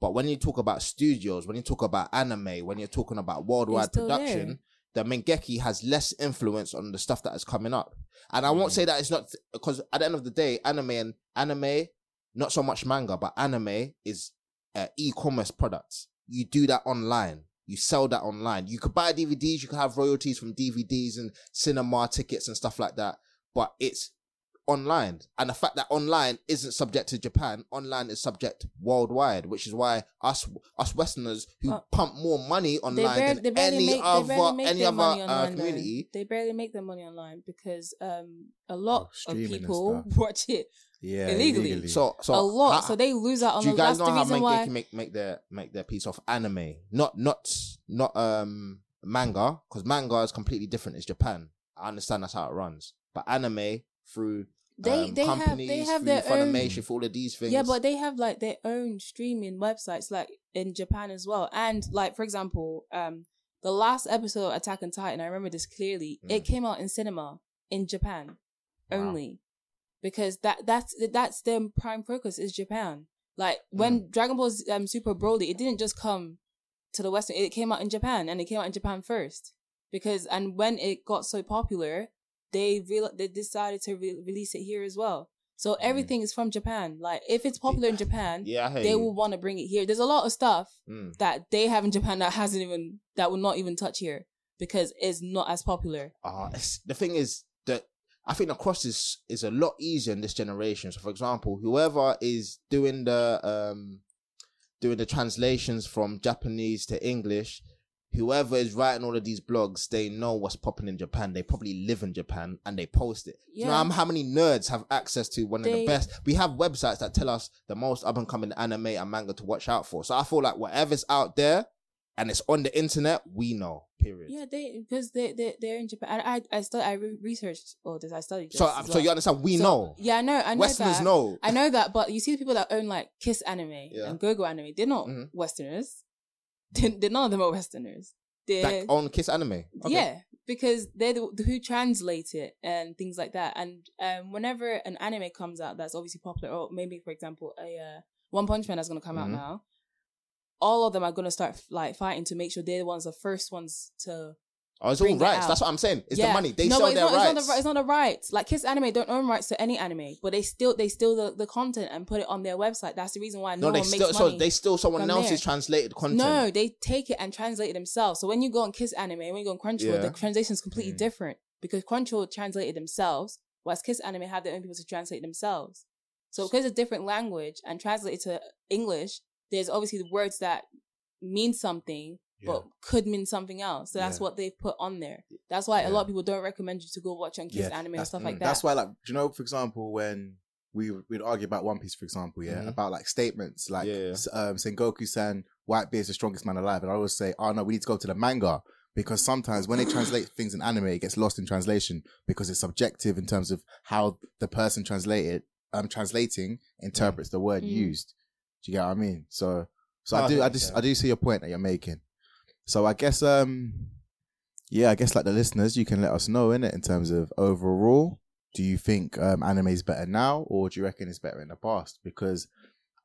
But when you talk about studios, when you talk about anime, when you're talking about worldwide production, the mangaka has less influence on the stuff that is coming up. And I won't Mm. say that it's not because at the end of the day, anime and anime, not so much manga, but anime is uh, e-commerce products. You do that online. You sell that online. You could buy DVDs. You could have royalties from DVDs and cinema tickets and stuff like that. But it's online, and the fact that online isn't subject to Japan, online is subject worldwide, which is why us us Westerners who Uh, pump more money online bar- than they barely any make, other make any their other money uh, online. though. They barely make their money online because um a lot of people [LAUGHS] watch it Yeah, Illegally. So so a lot, how- so they lose out on. do you the, guys that's know the how reason mangaka why. make make their make their piece of anime, not not not um manga, because manga is completely different. It's Japan. I understand that's how it runs, but anime through They um, they have they have through their own. Funimation, for all of these things. Yeah, but they have like their own streaming websites, like in Japan as well. And like for example, um, the last episode of Attack on Titan, I remember this clearly. It Mm. came out in cinema in Japan Wow. only because that that's that's their prime focus is Japan. Like when Dragon Ball Z- um, Super Broly, it didn't just come to the Western. It came out in Japan, and it came out in Japan first because and when it got so popular, they real they decided to re- release it here as well. So everything is from Japan. Like if it's popular in Japan, yeah, they you. will want to bring it here. There's a lot of stuff Mm. that they have in Japan that hasn't even that will not even touch here because it's not as popular. Uh, the thing is that I think the cross is is a lot easier in this generation. So, for example, whoever is doing the um doing the translations from Japanese to English, whoever is writing all of these blogs, they know what's popping in Japan. They probably live in Japan and they post it. You know Yeah. how, how many nerds have access to one of the best? We have websites that tell us the most up and coming anime and manga to watch out for. So I feel like whatever's out there and it's on the internet, we know. Period. Yeah, they because they they they're in Japan. I I I studied I re- researched all this. I studied. So, so well. you understand? We So- know. Yeah, I know. I know Westerners that. know. I know that, but you see the people that own like Kiss Anime Yeah. and Gogo Anime, they're not Mhm. Westerners. [LAUGHS] They're, they're none of them are Westerners. They're Like on Kiss Anime. Okay. yeah, because they're the, who translate it and things like that. And um, whenever an anime comes out that's obviously popular, or maybe for example a uh, One Punch Man that's going to come Mhm. out now, all of them are going to start like fighting to make sure they're the ones, the first ones to Oh, it's all Bring it rights. That's what I'm saying. It's the money. They no, sell it's their not, rights. It's not, the, it's not the rights. Like Kiss Anime don't own rights to any anime, but they still they steal the, the content and put it on their website. That's the reason why no, no, they one still makes so they steal someone else's there. translated content. No, they take it and translate it themselves. So when you go on Kiss Anime, when you go on Crunchyroll, Yeah. the translation is completely Mm. different because Crunchyroll translated themselves, whereas Kiss Anime have their own people to translate themselves. So because it's a different language and translate it to English, there's obviously the words that mean something but could mean something else. So that's Yeah. what they've put on there. That's why a lot of people don't recommend you to go watch on Kiss Anime and stuff mm, like that. That's why, like, do you know, for example, when we would- we'd argue about One Piece, for example, yeah, Mhm. about like statements like Yeah, yeah. s- um, Sengoku san Whitebeard is the strongest man alive, and I always say, oh no, we need to go to the manga because sometimes when they translate [COUGHS] things in anime, it gets lost in translation because it's subjective in terms of how the person translated, um, translating interprets the word Mm. used. Do you get what I mean? So, so Oh, I do, I I think just, so. I do see your point that you're making. So I guess, um, yeah, I guess like the listeners, you can let us know in it in terms of overall. Do you think um, anime is better now, or do you reckon it's better in the past? Because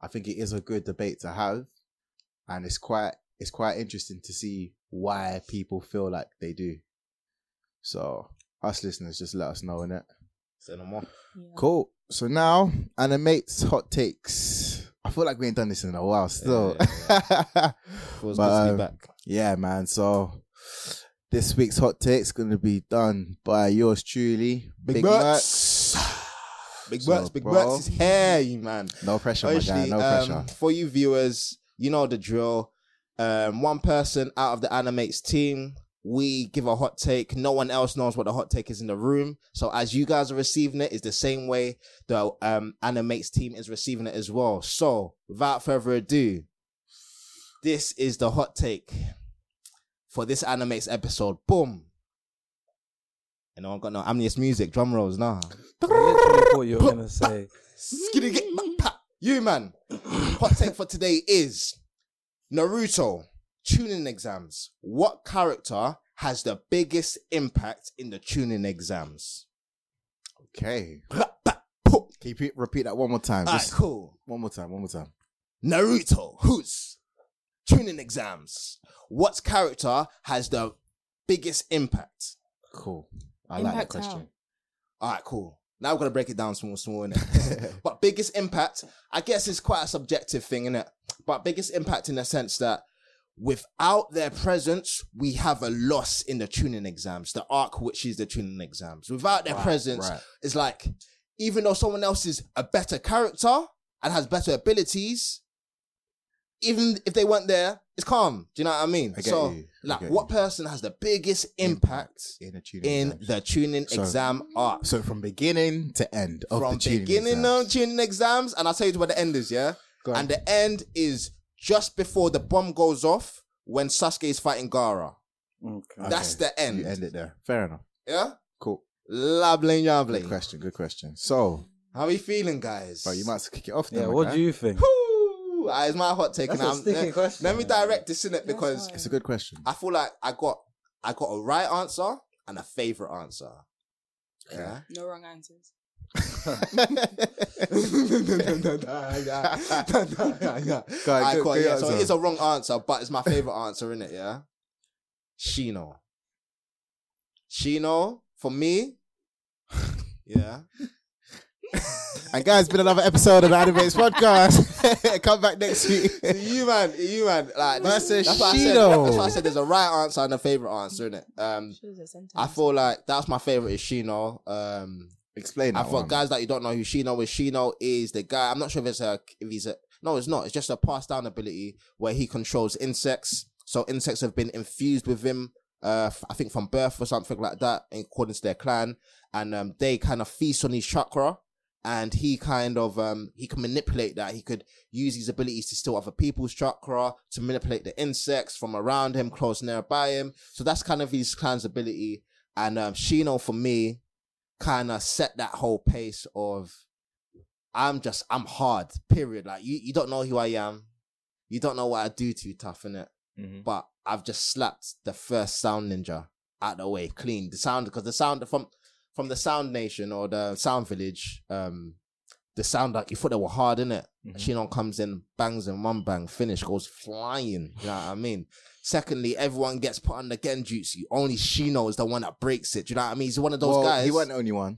I think it is a good debate to have, and it's quite it's quite interesting to see why people feel like they do. So us listeners, just let us know in it. Say no more. Yeah. Cool. So now, animates hot takes. I feel like we ain't done this in a while still. Yeah, [LAUGHS] Feels But, good to um, be back. man. So this week's hot takes gonna be done by yours truly, Big, Merc. Butts. [SIGHS] Big So, Butts. Big bro. Butts is here, you man. No pressure, my guy. No um, pressure. for you viewers, you know the drill. Um, one person out of the animates team, we give a hot take. No one else knows what the hot take is in the room. So as you guys are receiving it, is the same way the um animates team is receiving it as well. So without further ado, this is the hot take for this animates episode. Boom. And no one got no amnious music, drum rolls, nah. what you're gonna say You man. Hot take for today is Naruto Chunin exams. What character has the biggest impact in the Chunin exams? Okay. Alright, Can you repeat that one more time? Just cool. one more time. One more time. Naruto, who's Chunin exams? What character has the biggest impact? Cool. I like that Impact question. All right, cool. Now we're gonna break it down small, small, innit? [LAUGHS] but biggest impact, I guess, it's quite a subjective thing, innit? But biggest impact in the sense that without their presence, we have a loss in the Chunin exams, the arc which is the Chunin exams. Without their Right, presence, right. it's like even though someone else is a better character and has better abilities, even if they weren't there, it's calm. Do you know what I mean? I so, you. Like, what you. person has the biggest impact in a Chunin in exam. the Chunin So- exam arc? So from beginning to end of from the Chunin beginning exams. of Chunin exams, and I'll tell you where the end is, yeah? And the end is just before the bomb goes off when Sasuke is fighting Gaara. okay. That's the end. You end it there. Fair enough. Yeah? Cool. Lovely, Good lovely. question. Good question. So, How are we feeling, guys? bro, you might as well kick it off. Then, Yeah, my what guy. do you think? Woo! Ah, it's my hot take. That's and a I'm- sticky let, question. let me direct this in it because fine. It's a good question. I feel like I got I got a right answer and a favorite answer. Yeah. No wrong answers. Go on, Alright, good- cool, good yeah, so it is a wrong answer, but it's my favorite answer, in it, yeah? Shino. Shino, for me, yeah. and guys, it's been another episode of the Animates Podcast. [LAUGHS] Come back next week. See, you man, you man, like Man said that's why I said, Shino. that's why I said there's a right answer and a favorite answer in it. Um, Choose a sentence. I feel like that's my favorite is Shino. Um, Explain I that for one. guys that you don't know who Shino is, Shino is the guy. I'm not sure if it's a if he's a no, it's not. It's just a passed down ability where he controls insects. So insects have been infused with him. Uh, I think from birth or something like that, according to their clan, and um, they kind of feast on his chakra. And he kind of um he can manipulate that. He could use his abilities to steal other people's chakra to manipulate the insects from around him, close nearby him. So that's kind of his clan's ability. And um, Shino for me kind of set that whole pace of I'm just I'm hard. Period. Like you, you don't know who I am. You don't know what I do to you, tough in it. Mhm. But I've just slapped the first sound ninja out the way, clean. The sound because the sound from from the Sound Nation or the Sound Village, um, the sound like you thought they were hard in it. Mhm. Shino comes in, bangs and one bang, finish goes flying. You know what I mean? Secondly, everyone gets put on the genjutsu. Only Shino is the one that breaks it. Do you know what I mean? He's one of those Well, guys. He wasn't the only one.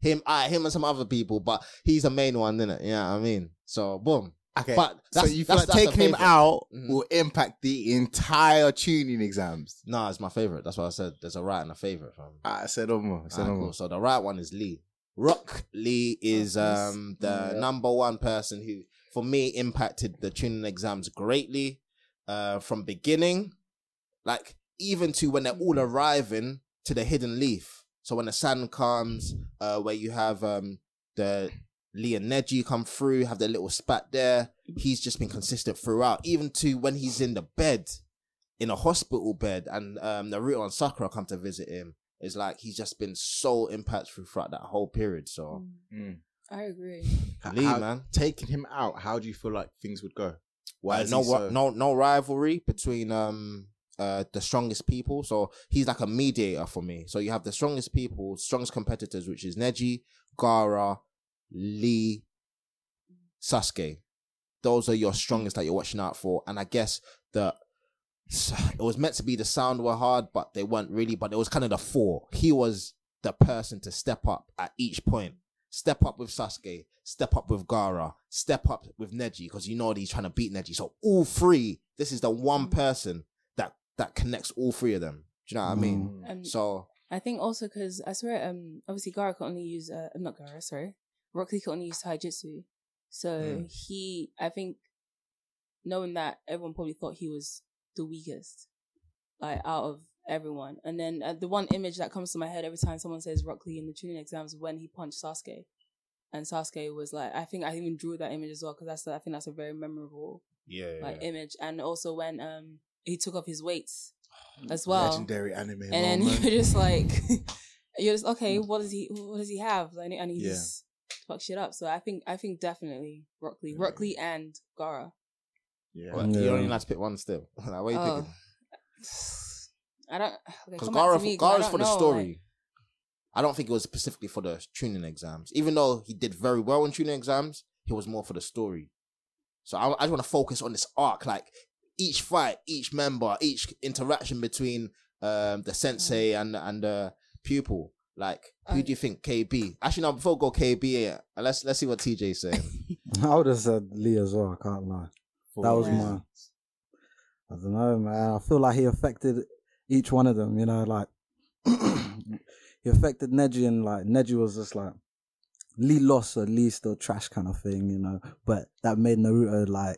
him, I, him, and some other people, but he's the main one, innit? You know what I mean? So, boom. Okay. But so that's- you feel like taking him out Mhm. will impact the entire Chunin exams. Nah, it's my favorite. That's what I said. There's a right and a favorite. Fam. I said no more. I said no more. So the right one is Lee. Rock Lee is um the Yeah. number one person who, for me, impacted the Chunin exams greatly. Uh, from beginning, like even to when they're all arriving to the hidden leaf. So when the sun comes, uh, where you have um the Lee and Neji come through, have their little spat there. He's just been consistent throughout, even to when he's in the bed, in a hospital bed, and um Naruto and Sakura come to visit him. It's like he's just been so impactful throughout that whole period. So Mm. I agree. Lee, how- man. Taking him out, how do you feel like things would go? Why Uh, no, so- no, no rivalry between um uh the strongest people. So he's like a mediator for me. So you have the strongest people, strongest competitors, which is Neji, Gaara, Lee, Sasuke. Those are your strongest that you're watching out for. And I guess the it was meant to be the sound were hard, but they weren't really. But it was kind of the four. He was the person to step up at each point. Step up with Sasuke, step up with Gaara, step up with Neji, because you know that he's trying to beat Neji. So all three, this is the one person that that connects all three of them. Do you know what I mean? And So I think also because I swear, um, obviously Gaara could only use, uh, not Gaara, sorry, Rock Lee could only use Taijutsu. So Mm. he, I think, knowing that everyone probably thought he was the weakest, like out of everyone. And then uh, the one image that comes to my head every time someone says Rock Lee in the Chunin exams when he punched Sasuke, and Sasuke was like, I think I even drew that image as well because that's I think that's a very memorable yeah, like image. And also when um he took off his weights [GASPS] as well Legendary anime. and then moment. [LAUGHS] you're just like [LAUGHS] you're just okay what does he what does he have and, and he Yeah. just fuck shit up so i think i think definitely rock lee rock lee and gaara yeah. But Yeah. you only have to pick one still. [LAUGHS] like, what are you Oh. picking? [SIGHS] i don't Because come back Gaara, to me, 'cause I Gaara's don't for the story. like- I don't think it was specifically for the Chunin exams. Even though he did very well in Chunin exams, he was more for the story. So I, I just want to focus on this arc, like each fight, each member, each interaction between um, the sensei and and the pupil. Like, who do you think KB? Actually, no. Before we go KB, uh, let's let's see what TJ's saying. [LAUGHS] I would have said Lee as well. I can't lie. That was Yeah. my. I don't know, man. I feel like he affected each one of them. You know, like [CLEARS THROAT] he affected Neji, and like Neji was just like Lee lost, or Lee still trash kind of thing. You know, but that made Naruto like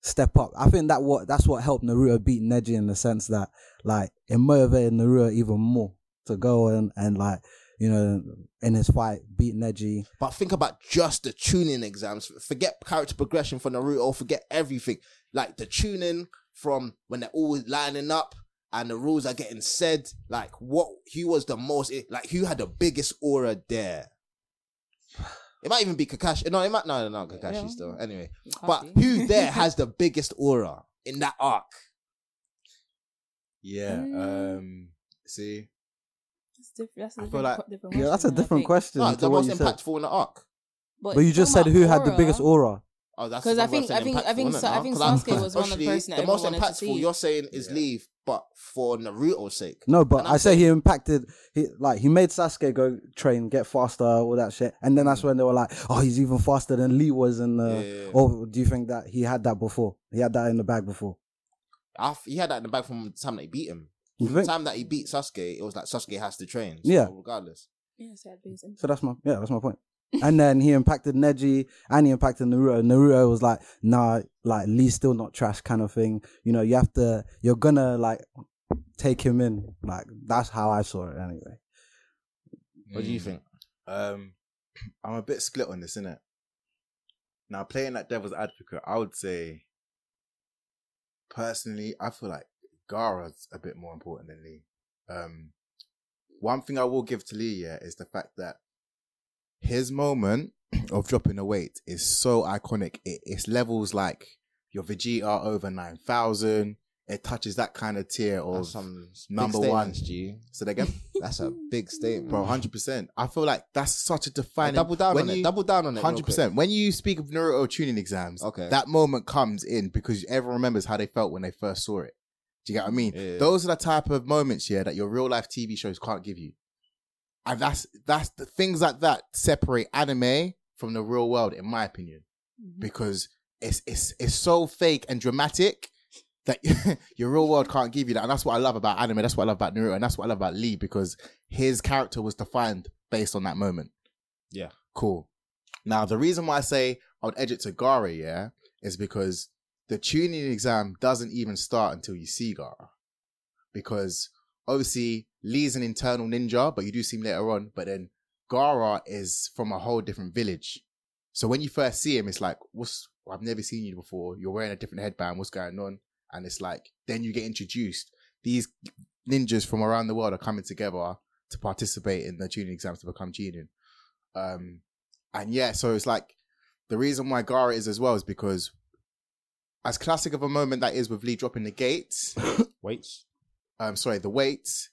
step up. I think that what that's what helped Naruto beat Neji in the sense that like it motivated Naruto even more to go and and like you know in his fight beat Neji. But think about just the Chunin exams. Forget character progression for Naruto. Forget everything. Like the Chunin from when they're all lining up and the rules are getting said. Like what? Who was the most? Like who had the biggest aura there? It might even be Kakashi. No, it might. No, no, no, Kakashi Yeah. still. Anyway, but who there [LAUGHS] has the biggest aura in that arc? Yeah. Mm. Um. See. That's diff- that's a I different, like- que- different Yeah, that's a question, I different think. question. No, to the what most you said. impactful in the arc. But you just talking said who about had the biggest aura. Oh, that's Because I that's I'm think- saying, I think- I think innit, I no? think 'Cause I'm- Sasuke was one of the actually, person that the most everyone wanted to impactful. see. You're saying is Yeah. leave, but for Naruto's sake. No, but And I'm say he impacted. He like he made Sasuke go train, get faster, all that shit, and then that's when they were like, "Oh, he's even faster than Lee was." In the, Mm. Yeah, yeah, yeah. or do you think that he had that before? He had that in the bag before. I f- he had that in the bag from the time they beat him. You From the think? time that he beat Sasuke, it was like Sasuke has to train. So Yeah. Regardless. Yeah, so that'd be So that's my yeah, that's my point. and then he impacted Neji and he impacted Naruto. Naruto was like, "Nah, like Lee's still not trash," kind of thing. You know, you have to, you're gonna like take him in. Like that's how I saw it anyway. What do you Mm. think? Um, I'm a bit split on this, innit? Now, playing that devil's advocate, I would say, personally, I feel like Gaara's a bit more important than Lee. Um, one thing I will give to Lee, yeah, is the fact that his moment [CLEARS THROAT] of dropping the weight is so iconic. It, it's levels like your Vegeta over 9,000. It touches that kind of tier of number one. G. So again, [LAUGHS] That's a big statement. bro, hundred percent. I feel like that's such a defining. double down when on you- it. Double down on it. Hundred percent. When you speak of Naruto Chunin exams, Okay. that moment comes in because everyone remembers how they felt when they first saw it. Do you get what I mean? Yeah. Those are the type of moments, yeah, that your real life TV shows can't give you. And that's that's the things like that separate anime from the real world, in my opinion, Mhm. because it's it's it's so fake and dramatic that [LAUGHS] your real world can't give you that. And that's what I love about anime. That's what I love about Naruto, and that's what I love about Lee because his character was defined based on that moment. Yeah. Cool. Now, the reason why I say I would edge it to Gaara, yeah, is because the Chunin exam doesn't even start until you see Gaara. Because obviously Lee's an internal ninja, but you do see him later on. But then Gaara is from a whole different village. So when you first see him, it's like, what's, I've never seen you before. You're wearing a different headband. What's going on? And it's like, then you get introduced. These ninjas from around the world are coming together to participate in the tuning exams to become Chunin. Um, and yeah, so it's like the reason why Gaara is as well is because as classic of a moment that is with Lee dropping the gates, [COUGHS] Weights. um, sorry, the weights,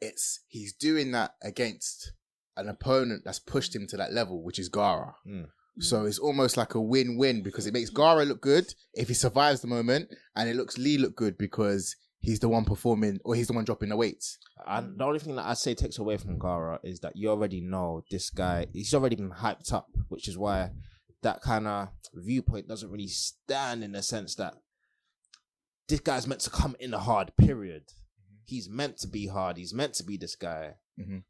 it's he's doing that against an opponent that's pushed him to that level, which is Gaara. Mm. So it's almost like a win-win because it makes Gaara look good if he survives the moment, and it looks Lee look good because he's the one performing or he's the one dropping the weights. And the only thing that I say takes away from Gaara is that you already know this guy. He's already been hyped up, which is why that kind of viewpoint doesn't really stand in the sense that this guy's meant to come in a hard. Period. He's meant to be hard. He's meant to be this guy. Mhm.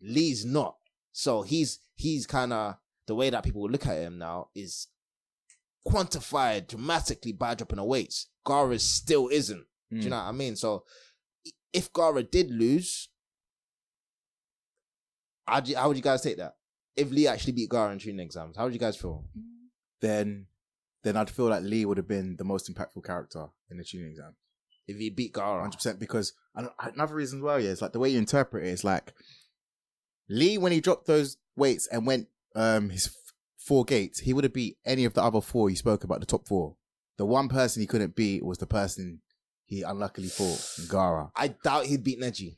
Lee's not. So he's he's kind of the way that people look at him now is quantified dramatically by dropping the weights. Gaara still isn't. Do you Mm. know what I mean? So if Gaara did lose, how do you, how would you guys take that? If Lee actually beat Gaara in Chunin exams, how would you guys feel? Then, then I'd feel like Lee would have been the most impactful character in the Chunin exam. If he beat Gaara, hundred percent. Because another reason as well, yeah, it's like the way you interpret it is like Lee when he dropped those weights and went um his f- four gates, he would have beat any of the other four you spoke about, the top four. The one person he couldn't beat was the person he unluckily fought, Gaara. I doubt he'd beat Neji.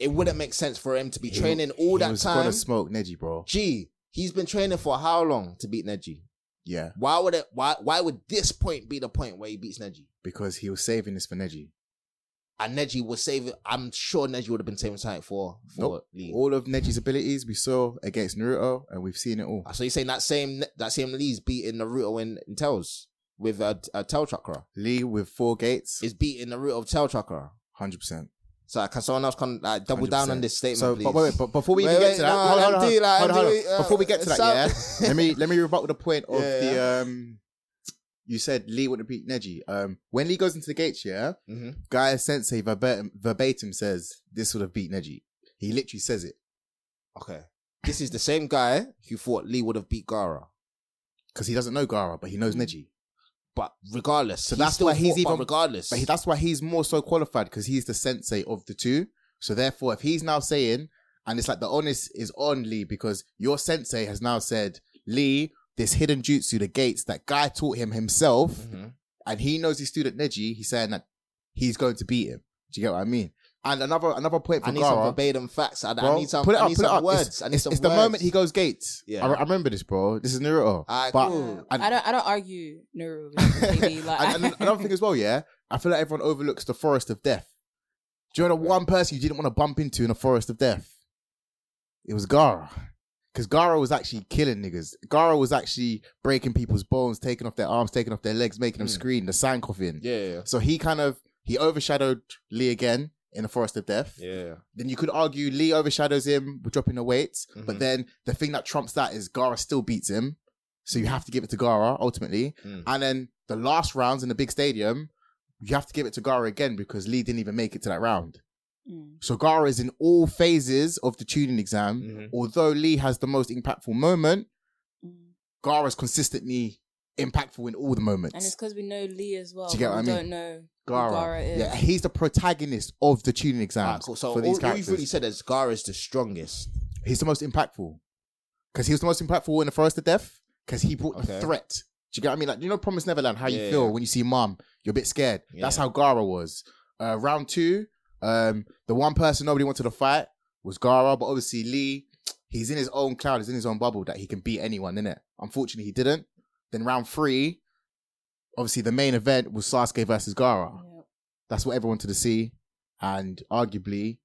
It wouldn't make sense for him to be He- training all he that was time. gonna smoke Neji, bro. Gee, he's been training for how long to beat Neji? Yeah, Why would it? Why why would this point be the point where he beats Neji? because he was saving this for Neji. And Neji was saving. I'm sure Neji would have been saving something for for Nope. Lee. All of Neji's abilities we saw against Naruto, and we've seen it all. Ah, so you're saying that same that same Lee's beating Naruto in, in Tails with a, a tail chakra Lee with four gates, is beating Naruto of tail chakra. hundred percent. So can someone else can like double down on this statement, So, please? but wait, but before we Wait, even wait, get to that, no, hold on, like, hold on, hold on. uh, before we get to that, yeah, [LAUGHS] let me let me rebut the point of Yeah, the yeah. um. You said Lee wouldn't beat Neji. Um, when Lee goes into the gates, yeah, Mhm. Guy Sensei verbatim, verbatim says this would have beat Neji. He literally says it Okay, this is the same guy who thought Lee would have beat Gaara, because he doesn't know Gaara, but he knows Neji. But regardless, So that's why he's even- regardless. But he, that's why he's more so qualified because he's the sensei of the two. So therefore, if he's now saying, and it's like the onus is on Lee because your sensei has now said, Lee, this hidden jutsu, the gates that guy taught him himself, Mhm. and he knows his student Neji, he's saying that he's going to beat him. Do you get what I mean? And another another point for I need some verbatim facts. I, I bro, need some. put it I up, need put it up. words. It's, I need it's, some it's the moment he goes gates. Yeah. I, I remember this, bro. This is Naruto. Alright, but cool. and- I don't. I don't argue Naruto. [LAUGHS] Like and, and another thing as well, yeah, I feel like everyone overlooks the forest of death. Do you know the one person you didn't want to bump into in the forest of death? It was Gaara. Because Gaara was actually killing niggas. Gaara was actually breaking people's bones, taking off their arms, taking off their legs, making them Mm. scream, the sand coffin. Yeah, yeah, So he kind of he overshadowed Lee again in the forest of death. yeah. Then you could argue Lee overshadows him with dropping the weights. But Mhm. then the thing that trumps that is Gaara still beats him. So you have to give it to Gaara ultimately. Mm. And then the last rounds in the big stadium, you have to give it to Gaara again because Lee didn't even make it to that round. Mm. So Gaara is in all phases of the Chunin exam. Mhm. Although Lee has the most impactful moment, Mm. Gaara is consistently impactful in all the moments. And it's because we know Lee as well. Do you get what we I mean? don't know Gaara. Gaara is. Yeah, he's the protagonist of the Chunin exams Alright, cool. So for all, these all you've really said is Gaara is the strongest. he's the most impactful because he was the most impactful in the Forest of Death because he brought the Okay. threat. Do you get what I mean? Like you know, Promised Neverland, how Yeah, you feel yeah. when you see Mom, you're a bit scared. That's Yeah. how Gaara was. Uh, round two, um, the one person nobody wanted to fight was Gaara, but obviously Lee, he's in his own cloud, he's in his own bubble that he can beat anyone in it. Unfortunately, he didn't. Then round three, obviously the main event was Sasuke versus Gaara. Yeah. That's what everyone wanted to see, and arguably,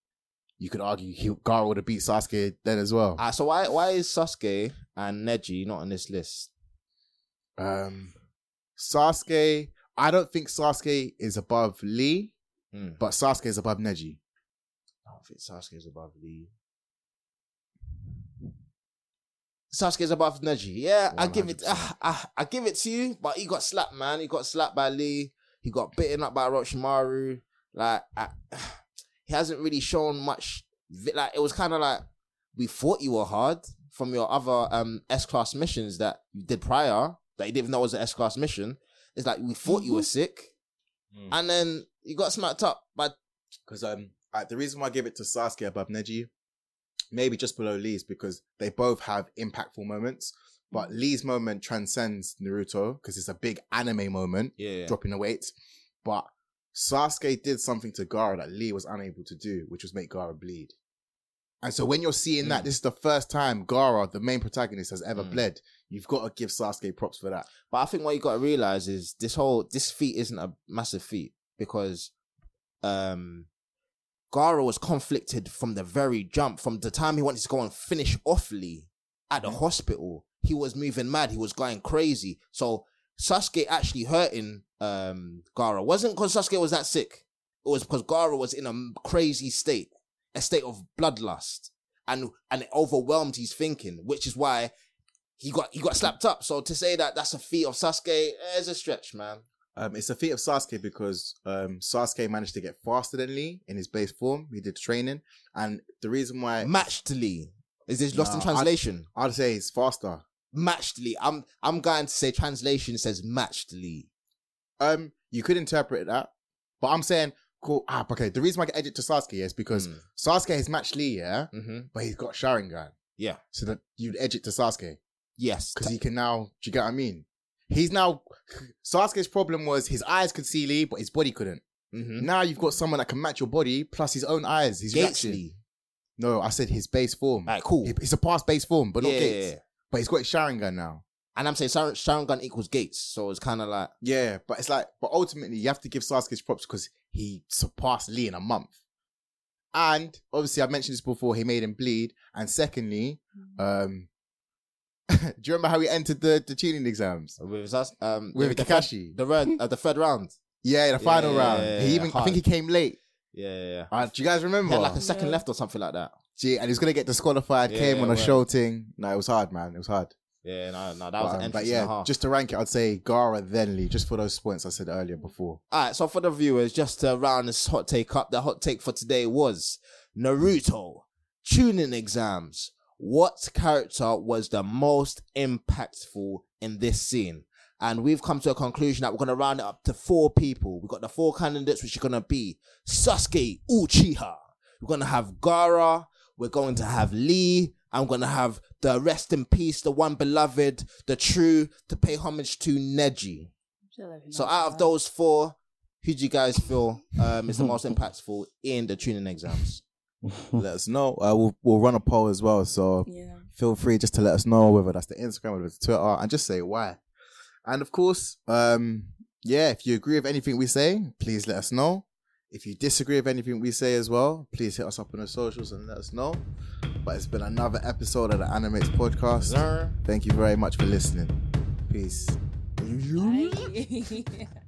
you could argue he, Gaara would have beat Sasuke then as well. Uh, so why why is Sasuke and Neji not on this list? Um, Sasuke, I don't think Sasuke is above Lee, Hmm. but Sasuke is above Neji. I don't think Sasuke is above Lee. Sasuke is above Neji. Yeah, I give it. 100%. ah, I give it to you, but he got slapped, man. He got slapped by Lee. He got bitten up by Orochimaru. Like I, [SIGHS] he hasn't really shown much. Like it was kind of like we thought you were hard from your other um S class missions that you did prior that you didn't even know was an S class mission. It's like we thought you were sick, Mm. and then you got smacked up by Because um, uh, the reason why I give it to Sasuke above Neji, maybe just below Lee's, because they both have impactful moments. But Lee's moment transcends Naruto because it's a big anime moment, yeah. dropping the weights. But Sasuke did something to Gaara that Lee was unable to do, which was make Gaara bleed. And so when you're seeing that, Mm. this is the first time Gaara, the main protagonist, has ever Mm. bled. You've got to give Sasuke props for that. But I think what you got to realize is this whole this feat isn't a massive feat because um Gaara was conflicted from the very jump. From the time he wanted to go and finish off Lee at the hospital, he was moving mad. He was going crazy. So Sasuke actually hurting um Gaara wasn't because Sasuke was that sick. It was because Gaara was in a crazy state, a state of bloodlust, and and it overwhelmed his thinking, which is why he got he got slapped up. So to say that that's a feat of Sasuke eh, is a stretch, man. Um, it's a feat of Sasuke because um, Sasuke managed to get faster than Lee in his base form. He did training, and the reason why Matched Lee. Is this lost in translation? I'd say he's faster. matched Lee. I'm I'm going to say translation says matched Lee. Um, you could interpret that, but I'm saying cool. Ah, okay. The reason why I get edge it to Sasuke is because Mm. Sasuke has matched Lee, yeah, Mm-hmm. but he's got Sharingan, Yeah. so that you'd edge it to Sasuke Yes. because he can now. Do you get what I mean? He's now Sasuke's problem was his eyes could see Lee, but his body couldn't. mm-hmm. Now you've got someone that can match your body plus his own eyes. His Gates reaction. Lee. No, I said his base form. Alright, cool. He- It's a past base form, but not yeah, Gates. yeah, yeah. But he's got his Sharingan now. And I'm saying Sharon, Sharingan equals Gates, so it's kind of like Yeah, but it's like, but ultimately you have to give Sasuke's props because he surpassed Lee in a month. And obviously, I mentioned this before. He made him bleed. And secondly, um, [LAUGHS] do you remember how he entered the the Chunin exams with us um with the third- Kakashi? the red uh, the third round. yeah, the final Yeah, round. yeah, he yeah, even, I think he came late. Yeah, yeah, yeah. Uh, do you guys He remember? had like a second Yeah. left or something like that. Gee, and he's gonna get disqualified. Yeah, came on a well. show thing. No, it was hard, man. It was hard. Yeah, no, no, that was But, an um, entrance but yeah, half. just to rank it, I'd say Gaara then Lee, just for those points I said earlier before. All right, so for the viewers, just to round this hot take up, the hot take for today was Naruto Chunin exams. What character was the most impactful in this scene? And we've come to a conclusion that we're going to round it up to four people. We've got the four candidates, which are going to be Sasuke Uchiha. We're going to have Gaara. We're going to have Lee. I'm going to have the rest in peace, the one beloved, the true, to pay homage to Neji. So out of those four, who do you guys feel um, [LAUGHS] is the most impactful in the Chunin exams? [LAUGHS] let us know. Uh, we'll we'll run a poll as well, so yeah. feel free just to let us know whether that's the Instagram, whether it's Twitter, and just say why. And of course, um, yeah, if you agree with anything we say, please let us know. If you disagree with anything we say as well, please hit us up on the socials and let us know. But it's been another episode of the Animates podcast. Thank you very much for listening. Peace. Bye. [LAUGHS]